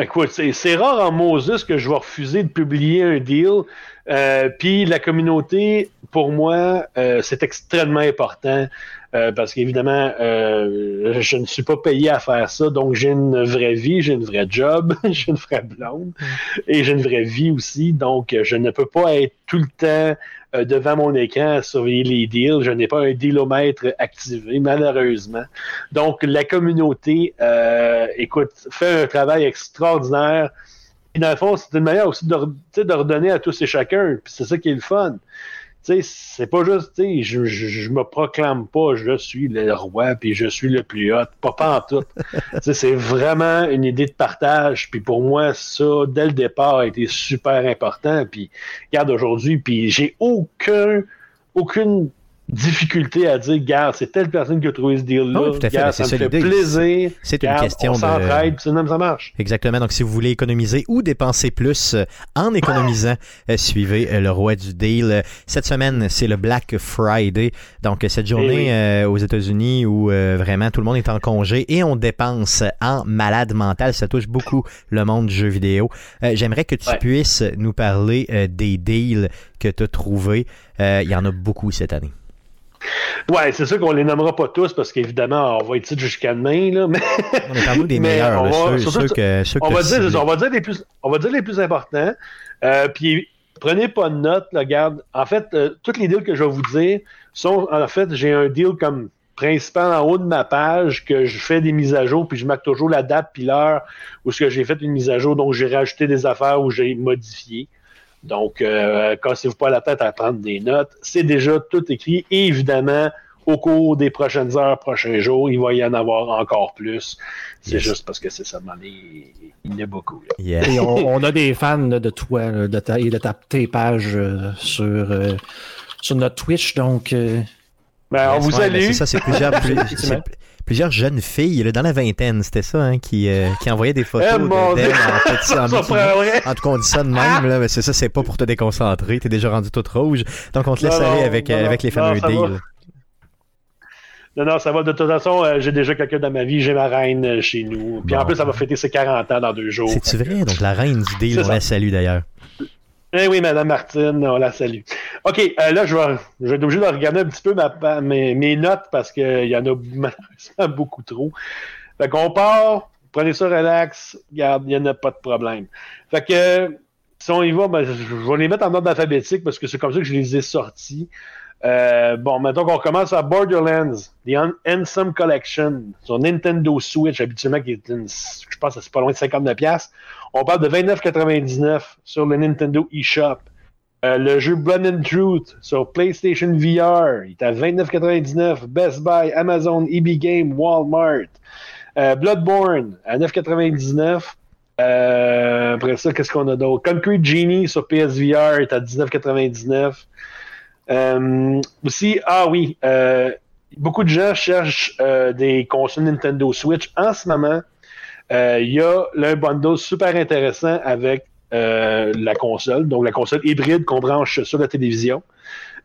écoute, c'est rare en Moses que je vais refuser de publier un deal. Euh, Puis la communauté, pour moi, euh, c'est extrêmement important. Euh, parce qu'évidemment, euh, je ne suis pas payé à faire ça, donc j'ai une vraie vie, j'ai une vraie job, [LAUGHS] j'ai une vraie blonde et j'ai une vraie vie aussi, donc je ne peux pas être tout le temps euh, devant mon écran à surveiller les deals. Je n'ai pas un dealomètre activé, malheureusement. Donc, la communauté, euh, écoute, fait un travail extraordinaire. Et dans le fond, c'est une manière aussi de, de redonner à tous et chacun. Puis c'est ça qui est le fun c'est pas juste, tu sais, je, je, me proclame pas, je suis le roi, puis je suis le plus hot, pas, [LAUGHS] sais, c'est vraiment une idée de partage, puis pour moi, ça, dès le départ, a été super important, puis regarde aujourd'hui, puis j'ai aucun, aucune difficulté à dire, gars, c'est telle personne qui a trouvé ce deal-là. Ah ça, me fait plaisir. C'est une question on s'entraide, de... ça marche. Exactement. Donc, si vous voulez économiser ou dépenser plus euh, en économisant, euh, suivez euh, le roi du deal. Cette semaine, c'est le Black Friday. Donc, cette journée eh aux États-Unis où vraiment tout le monde est en congé et on dépense en malade mental. Ça touche beaucoup le monde du jeu vidéo. J'aimerais que tu puisses nous parler des deals que tu as trouvés. Il y en a beaucoup cette année. Ouais, c'est sûr qu'on les nommera pas tous parce qu'évidemment, on va être jusqu'à demain. Là, mais... On est parmi des [LAUGHS] meilleurs, on, va, dire, on, va dire, les plus, on va dire les plus importants. Euh, puis prenez pas de notes, là, regarde. En fait, euh, toutes les deals que je vais vous dire sont, en fait, j'ai un deal comme principal en haut de ma page que je fais des mises à jour, puis je marque toujours la date puis l'heure où ce que j'ai fait une mise à jour, donc j'ai rajouté des affaires où j'ai modifié. Donc, euh, cassez-vous pas la tête à prendre des notes. C'est déjà tout écrit. Et évidemment, au cours des prochaines heures, prochains jours, il va y en avoir encore plus. C'est juste parce que c'est ça, il, il y en a beaucoup. Et on, a des fans de toi de ta, et de ta, tes pages euh, sur, euh, sur notre Twitch, donc. Euh, ben, on vous salue. C'est ça, c'est plusieurs, [LAUGHS] plusieurs jeunes filles dans la vingtaine, c'était ça, hein, qui, qui envoyaient des photos eh, d'elles en petit en, en, tout cas, on dit ça de même, là, mais c'est ça, c'est pas pour te déconcentrer, t'es déjà rendu toute rouge. Donc on te laisse aller avec, avec les fameux deals. Non, non, ça va. De toute façon, euh, j'ai déjà quelqu'un dans ma vie. J'ai ma reine euh, chez nous. Puis en plus, ça va fêter ses 40 ans dans deux jours. C'est-tu vrai? Donc la reine du deal, on la salue d'ailleurs. Eh oui, Madame Martine, on la salue. OK, euh, là, je vais, être obligé de regarder un petit peu mes, notes parce qu'il y en a malheureusement [LAUGHS] beaucoup trop. Fait qu'on part, prenez ça relax, regarde, il n'y en a pas de problème. Fait que si on y va, ben, je vais les mettre en ordre alphabétique parce que c'est comme ça que je les ai sortis. Euh, bon, maintenant qu'on commence à Borderlands, The Handsome Collection, sur Nintendo Switch, habituellement, qui est une, je pense que c'est pas loin de 59$. On parle de 29,99$ sur le Nintendo eShop. Euh, le jeu Blood and Truth sur PlayStation VR, il est à 29,99$. Best Buy, Amazon, EB Game, Walmart. Euh, Bloodborne à 9,99$. Euh, après ça, qu'est-ce qu'on a d'autre? Concrete Genie sur PSVR est à 19,99$. Euh, aussi, ah oui, beaucoup de gens cherchent des consoles Nintendo Switch. En ce moment, il y a un bundle super intéressant avec la console, donc la console hybride qu'on branche sur la télévision.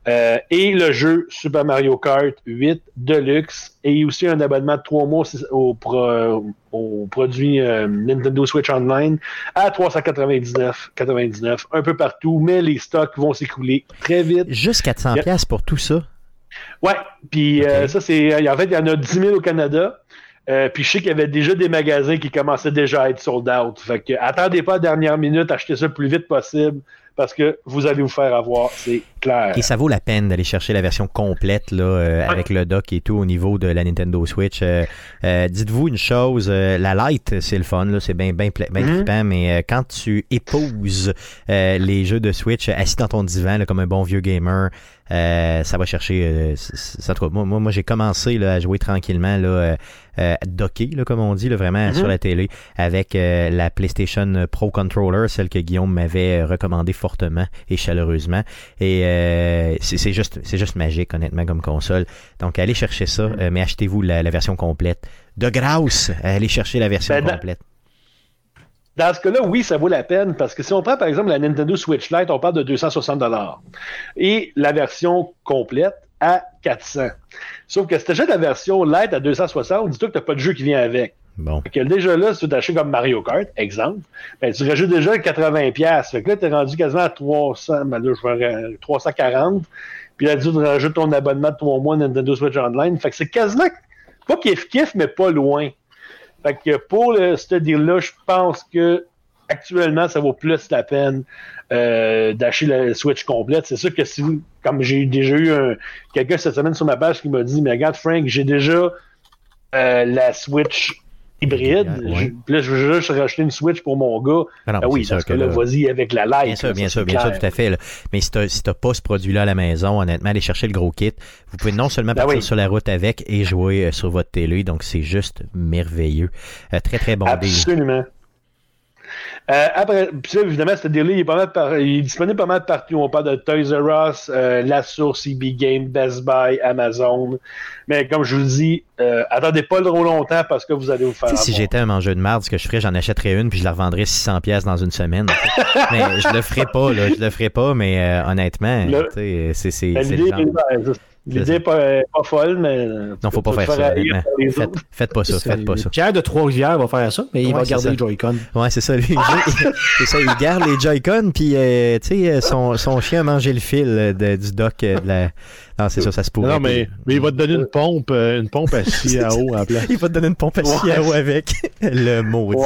Euh, et le jeu Super Mario Kart 8 Deluxe et aussi un abonnement de 3 mois au, produit euh, Nintendo Switch Online à 399,99 un peu partout, mais les stocks vont s'écouler très vite. Juste 400 pièces pour tout ça? Ouais, puis euh, ça c'est en fait il y en a 10 000 au Canada. Puis je sais qu'il y avait déjà des magasins qui commençaient déjà à être sold out. Fait que attendez pas la dernière minute, achetez ça le plus vite possible parce que vous allez vous faire avoir, c'est clair. Et ça vaut la peine d'aller chercher la version complète là, euh, avec le dock et tout au niveau de la Nintendo Switch. Euh, euh, dites-vous une chose, la Lite, c'est le fun, c'est bien bien, bien mhm. mais quand tu épouses les jeux de Switch assis dans ton divan comme un bon vieux gamer, ça va chercher. ça, moi, moi, moi j'ai commencé là, à jouer tranquillement là, euh, docké, là, comme on dit, là, vraiment mhm. sur la télé, avec euh, la PlayStation Pro Controller, celle que Guillaume m'avait recommandée fortement et chaleureusement. Et euh, c'est juste, c'est juste magique, honnêtement, comme console. Donc, allez chercher ça, mhm. mais achetez-vous la, version complète. De grâce, allez chercher la version ben, complète. Dans ce cas-là, oui, ça vaut la peine parce que si on prend par exemple la Nintendo Switch Lite, on parle de 260 et la version complète à 400. Sauf que si tu la version light à 260, dis-toi que tu n'as pas de jeu qui vient avec. Bon. Fait que déjà là, si tu t'achètes comme Mario Kart, exemple, ben, tu rajoutes déjà 80$. Fait que là, tu es rendu quasiment à 300, ben là, je vais 340. Puis là, tu rajoutes ton abonnement de 3 mois Nintendo Switch Online. Fait que c'est quasiment, pas kiff-kiff, mais pas loin. Fait que pour le, ce deal-là, je pense que actuellement, ça vaut plus la peine euh, d'acheter la Switch complète. C'est sûr que si comme j'ai déjà eu quelqu'un cette semaine sur ma page qui m'a dit, mais regarde Frank, j'ai déjà euh, la Switch hybride. puis là, je veux juste racheter une Switch pour mon gars. Ah, oui, parce que, là, vas-y avec la Lite. Bien sûr, bien sûr, bien sûr, tout à fait. Mais si tu si pas ce produit-là à la maison, honnêtement, allez chercher le gros kit. Vous pouvez non seulement ben partir sur la route avec et jouer euh, sur votre télé. Donc, c'est juste merveilleux. très, très bon Absolument. Euh, après, puis évidemment, ce deal il est, pas mal il est disponible pas mal partout. On parle de Toys R Us, euh, La Source, EB Game, Best Buy, Amazon. Mais comme je vous dis, euh, attendez pas trop longtemps parce que vous allez vous faire. Si j'étais un mangeur de marde, ce que je ferais, j'en achèterais une puis je la revendrais 600 pièces dans une semaine. [LAUGHS] mais je le ferais pas, là, je le ferais pas, mais honnêtement, c'est c'est L'idée n'est pas, pas, folle, mais. Non, faut pas faire, ça. Faites, faites, pas ça. Faites pas ça. Pierre de Trois-Rivières va faire ça, mais il va garder les Joy-Con. Ouais, c'est ça. Lui, [LAUGHS] c'est ça. Il garde les Joy-Con, puis, euh, tu sais, son, son chien a mangé le fil de, du dock de la. Non, c'est ça, ça se pourrait. Non, mais, mais il va te donner une pompe, euh, une pompe à [LAUGHS] scie à eau en place. il va te donner une pompe à scie à eau avec [LAUGHS] le mot. Ouais,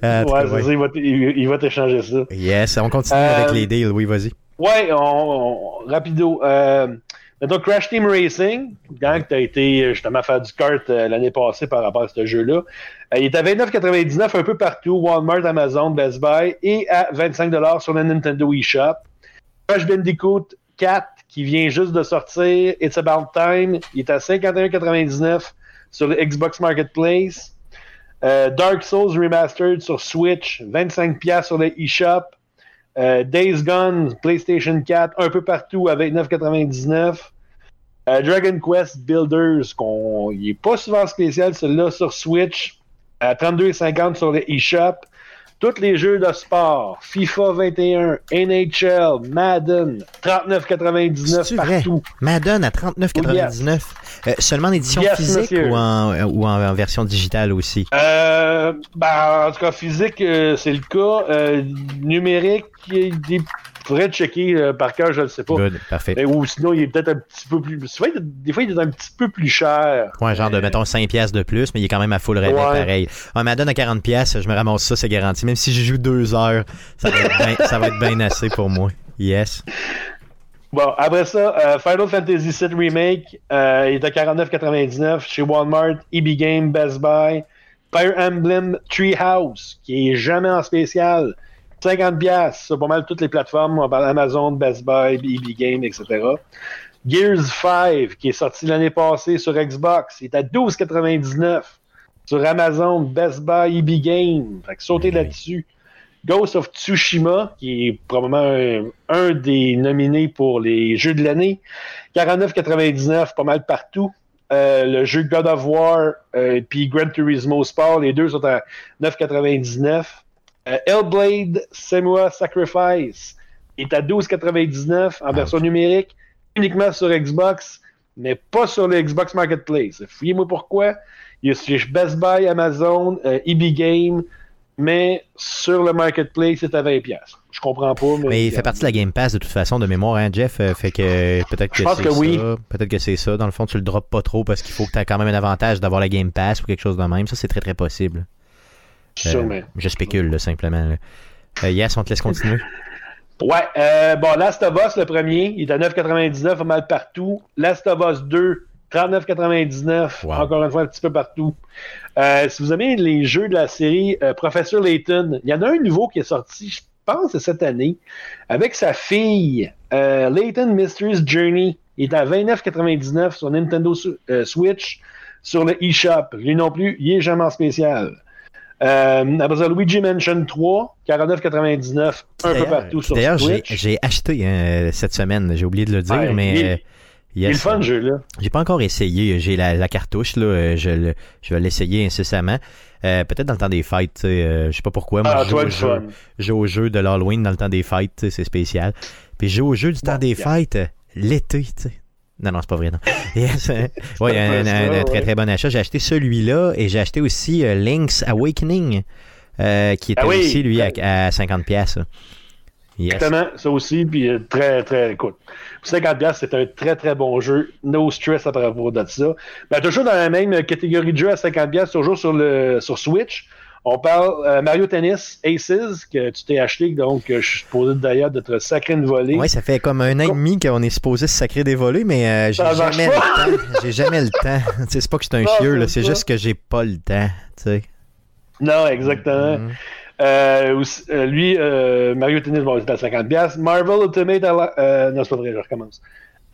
ah, ouais, c'est ça, il va, il, va t'échanger ça. Yes, on continue avec euh, les deals, oui, vas-y. Ouais, on, rapido. Euh, Donc, Crash Team Racing, quand tu as été justement faire du kart l'année passée par rapport à ce jeu-là, il est à 29,99 un peu partout, Walmart, Amazon, Best Buy, et à 25$ sur le Nintendo eShop. Crash Bandicoot 4, qui vient juste de sortir, It's About Time, il est à 51,99 sur le Xbox Marketplace. Euh, Dark Souls Remastered sur Switch, 25$ sur le eShop. Euh, Days Gone, PlayStation 4, un peu partout à 29,99$. Euh, Dragon Quest Builders, qu'on, il n'est pas souvent spécial, celui-là sur Switch, à 32,50$ sur le eShop tous les jeux de sport, FIFA 21, NHL, Madden, 39,99 partout. Madden à 39,99. Euh, seulement en édition physique ou, en, ou en, version digitale aussi? Euh, ben, en tout cas, physique, euh, c'est le cas. Euh, numérique, il y a des faudrait checker euh, par cœur, je ne sais pas. parfait. ou sinon, il est peut-être un petit peu plus. Des fois, il est un petit peu plus cher. Ouais, genre de, mettons, 5 pièces de plus, mais il est quand même à full rabais pareil. Un Madden à 40 pièces, je me ramasse ça, c'est garanti. Même si je joue 2 heures, ça va être bien assez pour moi. Yes. Bon, après ça, euh, Final Fantasy VII Remake, euh, il est à 49,99 chez Walmart, EB Game, Best Buy. Fire Emblem Treehouse, qui est jamais en spécial, 50 c'est pas mal toutes les plateformes, Amazon, Best Buy, EB Game, etc. Gears 5, qui est sorti l'année passée sur Xbox, il est à 12,99 sur Amazon, Best Buy, EB Game. Fait que sautez là-dessus. Ghost of Tsushima, qui est probablement un, des nominés pour les jeux de l'année, 49,99, pas mal partout. Euh, le jeu God of War euh, puis Gran Turismo Sport, les deux sont à 9,99. Euh, Hellblade Semua Sacrifice est à 12,99 en version numérique, uniquement sur Xbox, mais pas sur le Xbox Marketplace. Fouillez-moi pourquoi. Il y a Best Buy, Amazon, euh, EB Game, mais sur le Marketplace, c'est à 20$. Je comprends pas. Mais, il fait partie de la Game Pass de toute façon, de mémoire, hein, Jeff? Euh, fait que peut-être que c'est ça. Peut-être que c'est ça. Dans le fond, tu le drops pas trop parce qu'il faut que tu aies quand même un avantage d'avoir la Game Pass ou quelque chose de même. Ça, c'est très très possible. Euh, je spécule, simplement. Euh, yes, on te laisse continuer. Ouais, euh, bon, Last of Us, le premier, il est à 9,99, mal partout. Last of Us 2, 39,99, encore une fois, un petit peu partout. si vous aimez les jeux de la série Professeur Layton, il y en a un nouveau qui est sorti, je pense, cette année, avec sa fille, Layton Mysteries Journey. Il est à 29,99 sur Nintendo Switch, sur le eShop. Lui non plus, il est jamais en spécial. Euh, après ça, Luigi Mansion 3, 49,99, un peu partout sur D'ailleurs, j'ai acheté hein, cette semaine, j'ai oublié de le dire, mais... Il, est le fun, jeu-là. J'ai pas encore essayé. J'ai la, cartouche, là. Euh, je, je vais l'essayer incessamment. Euh, peut-être dans le temps des fêtes. Euh, je sais pas pourquoi. Moi, ah, je joue, au jeu de l'Halloween dans le temps des fêtes. C'est spécial. Puis je joue au jeu du temps des fêtes l'été. Non, non, c'est pas vrai, non. [LAUGHS] oui, un, un, très très bon achat. J'ai acheté celui-là et j'ai acheté aussi euh, Link's Awakening, euh, qui était ah aussi, lui, à, 50 pièces. Exactement, ça aussi, puis euh, très, très, écoute. 50 pièces, c'est un très, très bon jeu. No stress à propos de ça. Mais toujours dans la même catégorie de jeu à 50 pièces, toujours sur le sur Switch. On parle euh, Mario Tennis Aces, que tu t'es acheté, donc je suis supposé d'ailleurs d'être sacré une volée. Oui, ça fait comme un an et demi qu'on est supposé se sacrer des volées, mais euh, j'ai jamais, le temps. J'ai jamais le temps. [LAUGHS] c'est pas que c'est un chieux, c'est juste que j'ai pas le temps. Non, exactement. Euh, lui, Mario Tennis, bon, c'est à 50$. Marvel Ultimate. non, c'est pas vrai, je recommence.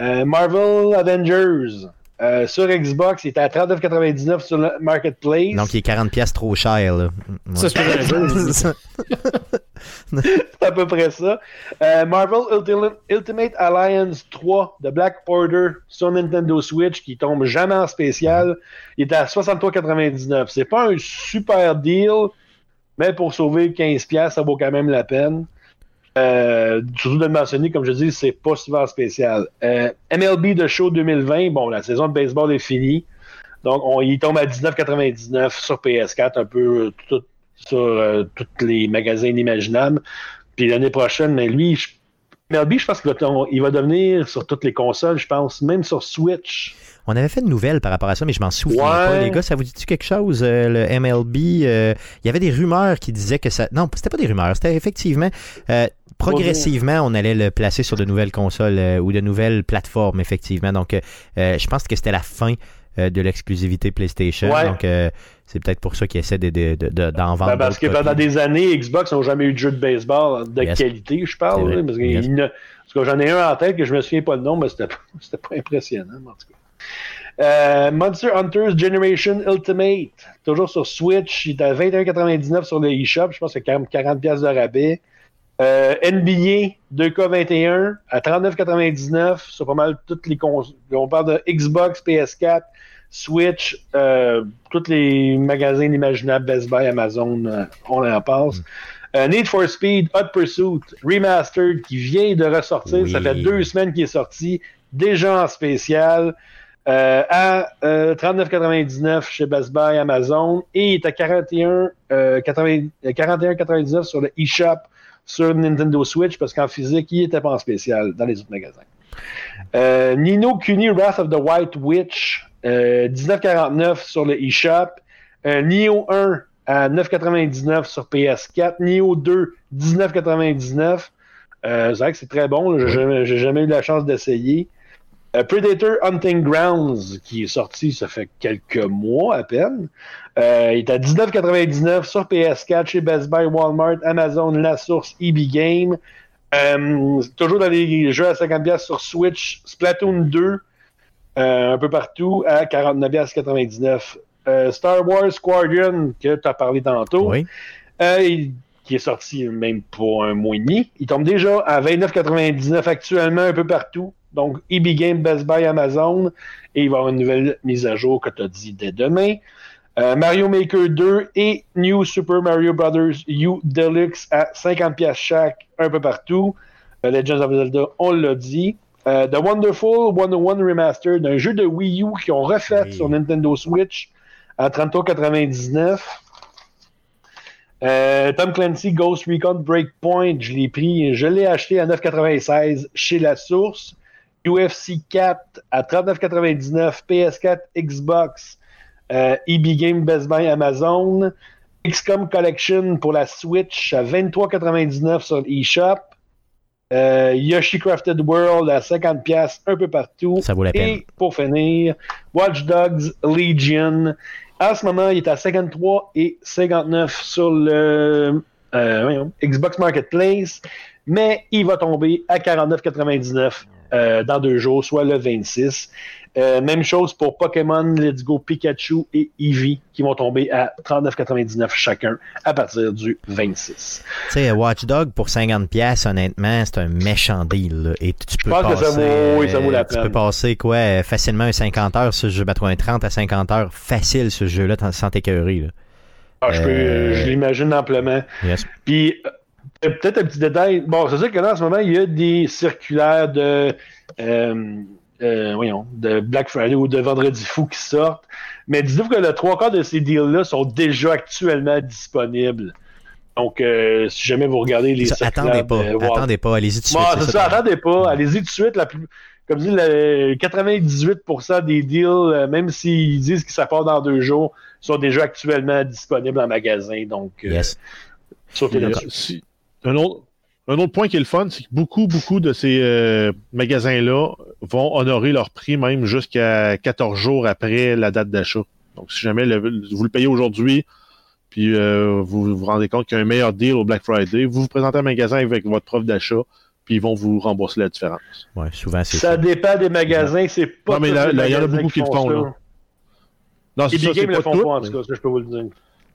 Marvel Avengers. Euh, sur Xbox, il était à 39,99 sur le Marketplace. Donc, il est 40 pièces trop cher. Là. [LAUGHS] Ça, c'est à peu près ça. Euh, Marvel Ultimate Alliance 3 de Black Porter sur Nintendo Switch qui tombe jamais en spécial. Il était à 63,99. C'est pas un super deal, mais pour sauver 15 pièces, ça vaut quand même la peine. Euh, surtout de le mentionner, comme je dis, c'est pas souvent spécial. Euh, MLB de Show 2020, bon, la saison de baseball est finie. Donc, on, il tombe à 19,99 sur PS4, un peu euh, sur euh, tous les magasins imaginables. Puis l'année prochaine, mais lui, MLB, je pense qu'il va devenir sur toutes les consoles, je pense, même sur Switch. On avait fait une nouvelle par rapport à ça, mais je m'en souviens pas. Les gars, ça vous dit-tu quelque chose? Euh, le MLB, euh, il y avait des rumeurs qui disaient que ça. Non, c'était pas des rumeurs, c'était effectivement. Euh, progressivement, on allait le placer sur de nouvelles consoles ou de nouvelles plateformes, effectivement. Donc, je pense que c'était la fin de l'exclusivité PlayStation. Donc, c'est peut-être pour ça qu'ils essaient d'en de, de, vendre. Ben, parce que pendant des années, Xbox n'ont jamais eu de jeu de baseball de qualité, je parle. parce j'en ai un en tête que je me souviens pas le nom, mais c'était pas [LAUGHS] impressionnant, en tout cas. Euh, Monster Hunters Generation Ultimate, toujours sur Switch, il est à 21,99 sur le eShop, je pense que c'est quand même 40$ de rabais. Euh, NBA 2K21 à 39,99 sur pas mal toutes les consoles. On parle de Xbox, PS4, Switch, euh, tous les magasins imaginables, Best Buy, Amazon, euh, on en passe. Mm. Need for Speed, Hot Pursuit, Remastered, qui vient de ressortir. Ça fait deux semaines qu'il est sorti, déjà en spécial. Euh, à 39,99 euh, chez Best Buy, Amazon, et il est à 41,99 euh, sur le eShop sur Nintendo Switch, parce qu'en physique, il n'était pas en spécial dans les autres magasins. Nino Kuni Wrath of the White Witch, 19,49 sur le eShop. Neo 1 à 9,99 sur PS4. Neo 2, 19,99. c'est vrai que c'est très bon. J'ai jamais eu la chance d'essayer. Euh, Predator Hunting Grounds, qui est sorti, ça fait quelques mois à peine. Euh, il est à 19,99 sur PS4 chez Best Buy, Walmart, Amazon, La Source, EB Game. Euh, toujours dans les jeux à 50$ sur Switch, Splatoon 2, un peu partout, à 49,99$. Star Wars Squadron, que tu as parlé tantôt, qui est sorti même pour un mois et demi. Il tombe déjà à 29,99$ actuellement un peu partout. Donc, EB Game, Best Buy, Amazon. Et il va y avoir une nouvelle mise à jour que tu as dit dès demain. Euh, Mario Maker 2 et New Super Mario Bros. U Deluxe à 50$ chaque, un peu partout. Euh, Legends of Zelda, on l'a dit. Euh, The Wonderful 101 Remastered, un jeu de Wii U qui ont refait sur Nintendo Switch à 33,99$. Tom Clancy Ghost Recon Breakpoint, je l'ai pris, je l'ai acheté à 9,96$ chez La Source. UFC 4 à 39,99, PS4, Xbox, euh, EB Game, Best Buy, Amazon, XCOM Collection pour la Switch à 23,99 sur eShop. Euh, Yoshi Crafted World à 50$ un peu partout. Ça vaut la peine. Et pour finir, Watch Dogs Legion. En ce moment, il est à 53 et 59 sur le euh, Xbox Marketplace, mais il va tomber à 49,99 euh, dans deux jours, soit le 26. Euh, même chose pour Pokémon Let's Go Pikachu et Eevee qui vont tomber à 39,99 chacun à partir du 26. Tu sais, Watchdog pour 50$, honnêtement, c'est un méchant deal. Et tu peux passer, que ça vaut, ça vaut la peine. Tu peux passer quoi, facilement un 50 heures ce jeu, un 30 à 50 heures facile ce jeu-là sans t'écœurer. Ah, je, euh... je l'imagine amplement. Puis Peut-être un petit détail. Bon, c'est sûr que là, en ce moment, il y a des circulaires de, euh, euh, voyons, de Black Friday ou de Vendredi Fou qui sortent. Mais dites-vous que le trois quarts de ces deals-là sont déjà actuellement disponibles. Donc, euh, si jamais vous regardez les ça, Attendez pas, attendez pas, allez-y tout de suite. c'est ça, attendez pas, allez-y tout de suite. La plus, comme dit, le 98% des deals, même s'ils disent que ça part dans deux jours, sont déjà actuellement disponibles en magasin. Donc, yes. sautez là-dessus. Un autre, un autre point qui est le fun, c'est que beaucoup, beaucoup de ces euh, magasins-là vont honorer leur prix même jusqu'à 14 jours après la date d'achat. Donc, si jamais vous le payez aujourd'hui, puis euh, vous vous rendez compte qu'il y a un meilleur deal au Black Friday, vous vous présentez un magasin avec votre preuve d'achat, puis ils vont vous rembourser la différence. Ouais, souvent c'est ça. Ça dépend des magasins, c'est pas. Non, mais là, il y en a beaucoup qui, le font. Là. Non, c'est ça, c'est pas le font pas, en tout cas, ça, je peux vous le dire.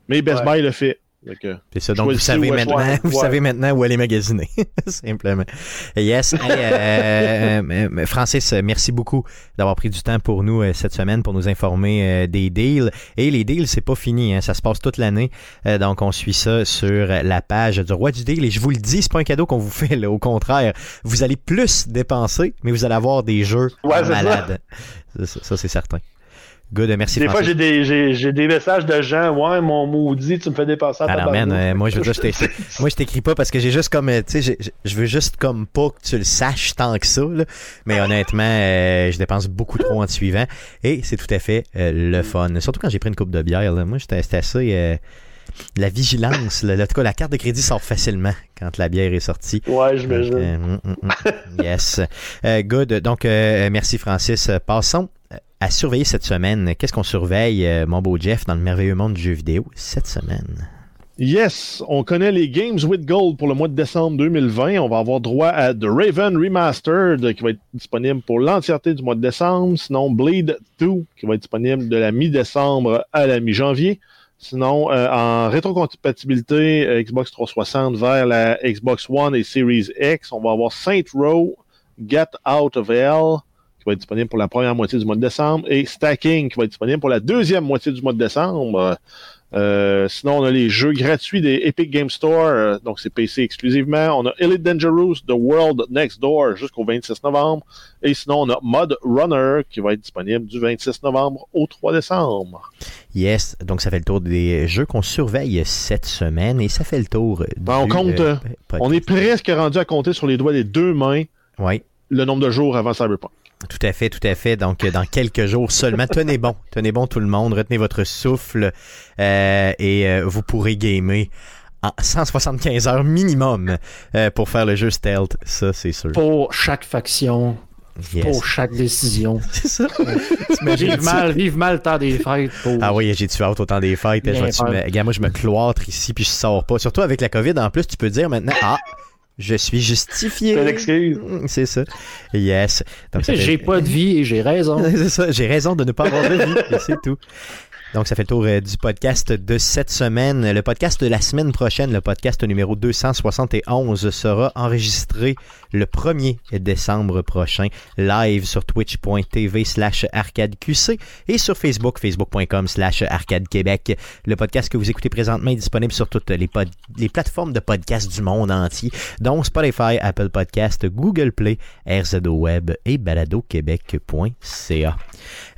Mais Best Buy le fait. C'est ça. Donc, vous savez maintenant, [LAUGHS] vous savez maintenant où aller magasiner. [LAUGHS] Simplement. Yes. Euh, euh, Francis, merci beaucoup d'avoir pris du temps pour nous euh, cette semaine pour nous informer des deals. Et les deals, c'est pas fini. Hein, ça se passe toute l'année. donc, on suit ça sur la page du roi du deal. Et je vous le dis, c'est pas un cadeau qu'on vous fait. Là. Au contraire, vous allez plus dépenser, mais vous allez avoir des jeux malades. ça c'est certain. Good, merci. Des fois, j'ai des, j'ai, des messages de gens, ouais, mon maudit, tu me fais dépasser à ta euh, moi, je veux [LAUGHS] moi, je t'écris pas parce que j'ai juste comme, euh, tu sais, je veux juste comme pas que tu le saches tant que ça, là. Mais honnêtement, euh, je dépense beaucoup trop en te suivant et c'est tout à fait le fun. Surtout quand j'ai pris une coupe de bière, là. Moi, j'étais assez, la vigilance. en tout cas, la carte de crédit sort facilement quand la bière est sortie. Ouais, je me euh, mm, mm, mm. yes. Euh, good. Donc, euh, merci Francis. Passons à surveiller cette semaine. Qu'est-ce qu'on surveille, mon beau Jeff, dans le merveilleux monde du jeu vidéo cette semaine? Yes, on connaît les Games with Gold pour le mois de décembre 2020. On va avoir droit à The Raven Remastered qui va être disponible pour l'entièreté du mois de décembre. Sinon, Bleed 2 qui va être disponible de la mi-décembre à la mi-janvier. Sinon, euh, en rétrocompatibilité euh, Xbox 360 vers la Xbox One et Series X, on va avoir Saint Row, Get Out of Hell qui va être disponible pour la première moitié du mois de décembre et Stacking qui va être disponible pour la deuxième moitié du mois de décembre. Euh, sinon, on a les jeux gratuits des Epic Game Store, euh, donc c'est PC exclusivement. On a Elite Dangerous, The World Next Door jusqu'au 26 novembre. Et sinon, on a Mod Runner qui va être disponible du 26 novembre au 3 décembre. Yes, donc ça fait le tour des jeux qu'on surveille cette semaine et ça fait le tour. Ben, on compte, euh, on est presque rendu à compter sur les doigts des deux mains oui. le nombre de jours avant Cyberpunk. Tout à fait, tout à fait. Donc, euh, dans quelques jours seulement, tenez bon, tenez bon tout le monde, retenez votre souffle euh, et euh, vous pourrez gamer en 175 heures minimum pour faire le jeu stealth, ça c'est sûr. Pour chaque faction, pour chaque décision. [LAUGHS] C'est ça. vive mal, vive mal le temps des fêtes. Ah oui, j'ai tué hâte au temps des fêtes? Je moi, je me cloître ici puis je sors pas. Surtout avec la COVID, en plus, tu peux dire maintenant, ah, je suis justifié. C'est C'est ça. Yes. J'ai pas de vie et j'ai raison. [LAUGHS] c'est ça. J'ai raison de ne pas avoir de vie. c'est tout. Donc, ça fait le tour euh, du podcast de cette semaine. Le podcast de la semaine prochaine, le podcast numéro 271, sera enregistré le 1er décembre prochain, live sur twitch.tv slash arcadeqc et sur Facebook, facebook.com slash arcadequebec. Le podcast que vous écoutez présentement est disponible sur toutes les, plateformes de podcast du monde entier, dont Spotify, Apple Podcast, Google Play, RZO Web et baladoquebec.ca.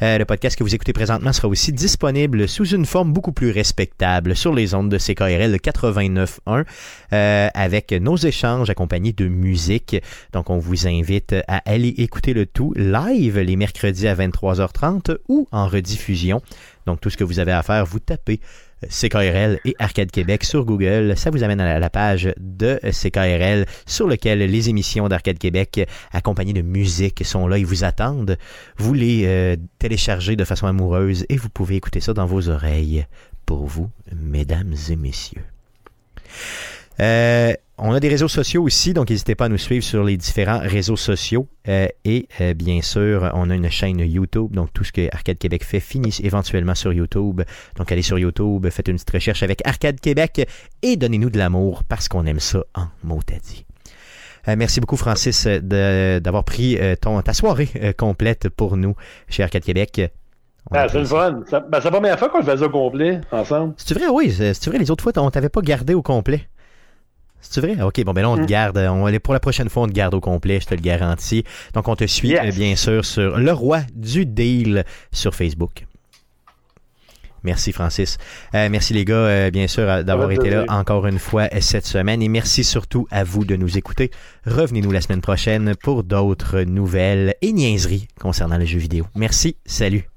Euh, le podcast que vous écoutez présentement sera aussi disponible sous une forme beaucoup plus respectable sur les ondes de CKRL 89.1 euh, avec nos échanges accompagnés de musique. Donc, on vous invite à aller écouter le tout live les mercredis à 23h30 ou en rediffusion. Donc, tout ce que vous avez à faire, vous tapez CKRL et Arcade Québec sur Google. Ça vous amène à la page de CKRL sur lequel les émissions d'Arcade Québec accompagnées de musique sont là. Ils vous attendent. Vous les euh, téléchargez de façon amoureuse et vous pouvez écouter ça dans vos oreilles pour vous, mesdames et messieurs. Euh, on a des réseaux sociaux aussi, donc n'hésitez pas à nous suivre sur les différents réseaux sociaux. Euh, et euh, bien sûr, on a une chaîne YouTube, donc tout ce que Arcade Québec fait finit éventuellement sur YouTube. Donc allez sur YouTube, faites une petite recherche avec Arcade Québec et donnez-nous de l'amour parce qu'on aime ça en mot à dit. merci beaucoup, Francis, d'avoir pris ton, ta soirée complète pour nous chez Arcade Québec. Ah, c'est le fun. Ben, c'est la première fois qu'on le faisait au complet ensemble. C'est vrai, oui. C'est vrai, les autres fois, on t'avait pas gardé au complet. C'est vrai? OK, bon, ben là, on te mm. garde. On, pour la prochaine fois, on te garde au complet, je te le garantis. Donc, on te suit, euh, bien sûr, sur Le Roi du Deal sur Facebook. Merci, Francis. Euh, merci, les gars, euh, bien sûr, d'avoir été là encore une fois cette semaine. Et merci surtout à vous de nous écouter. Revenez-nous la semaine prochaine pour d'autres nouvelles et niaiseries concernant les jeux vidéo. Merci. Salut.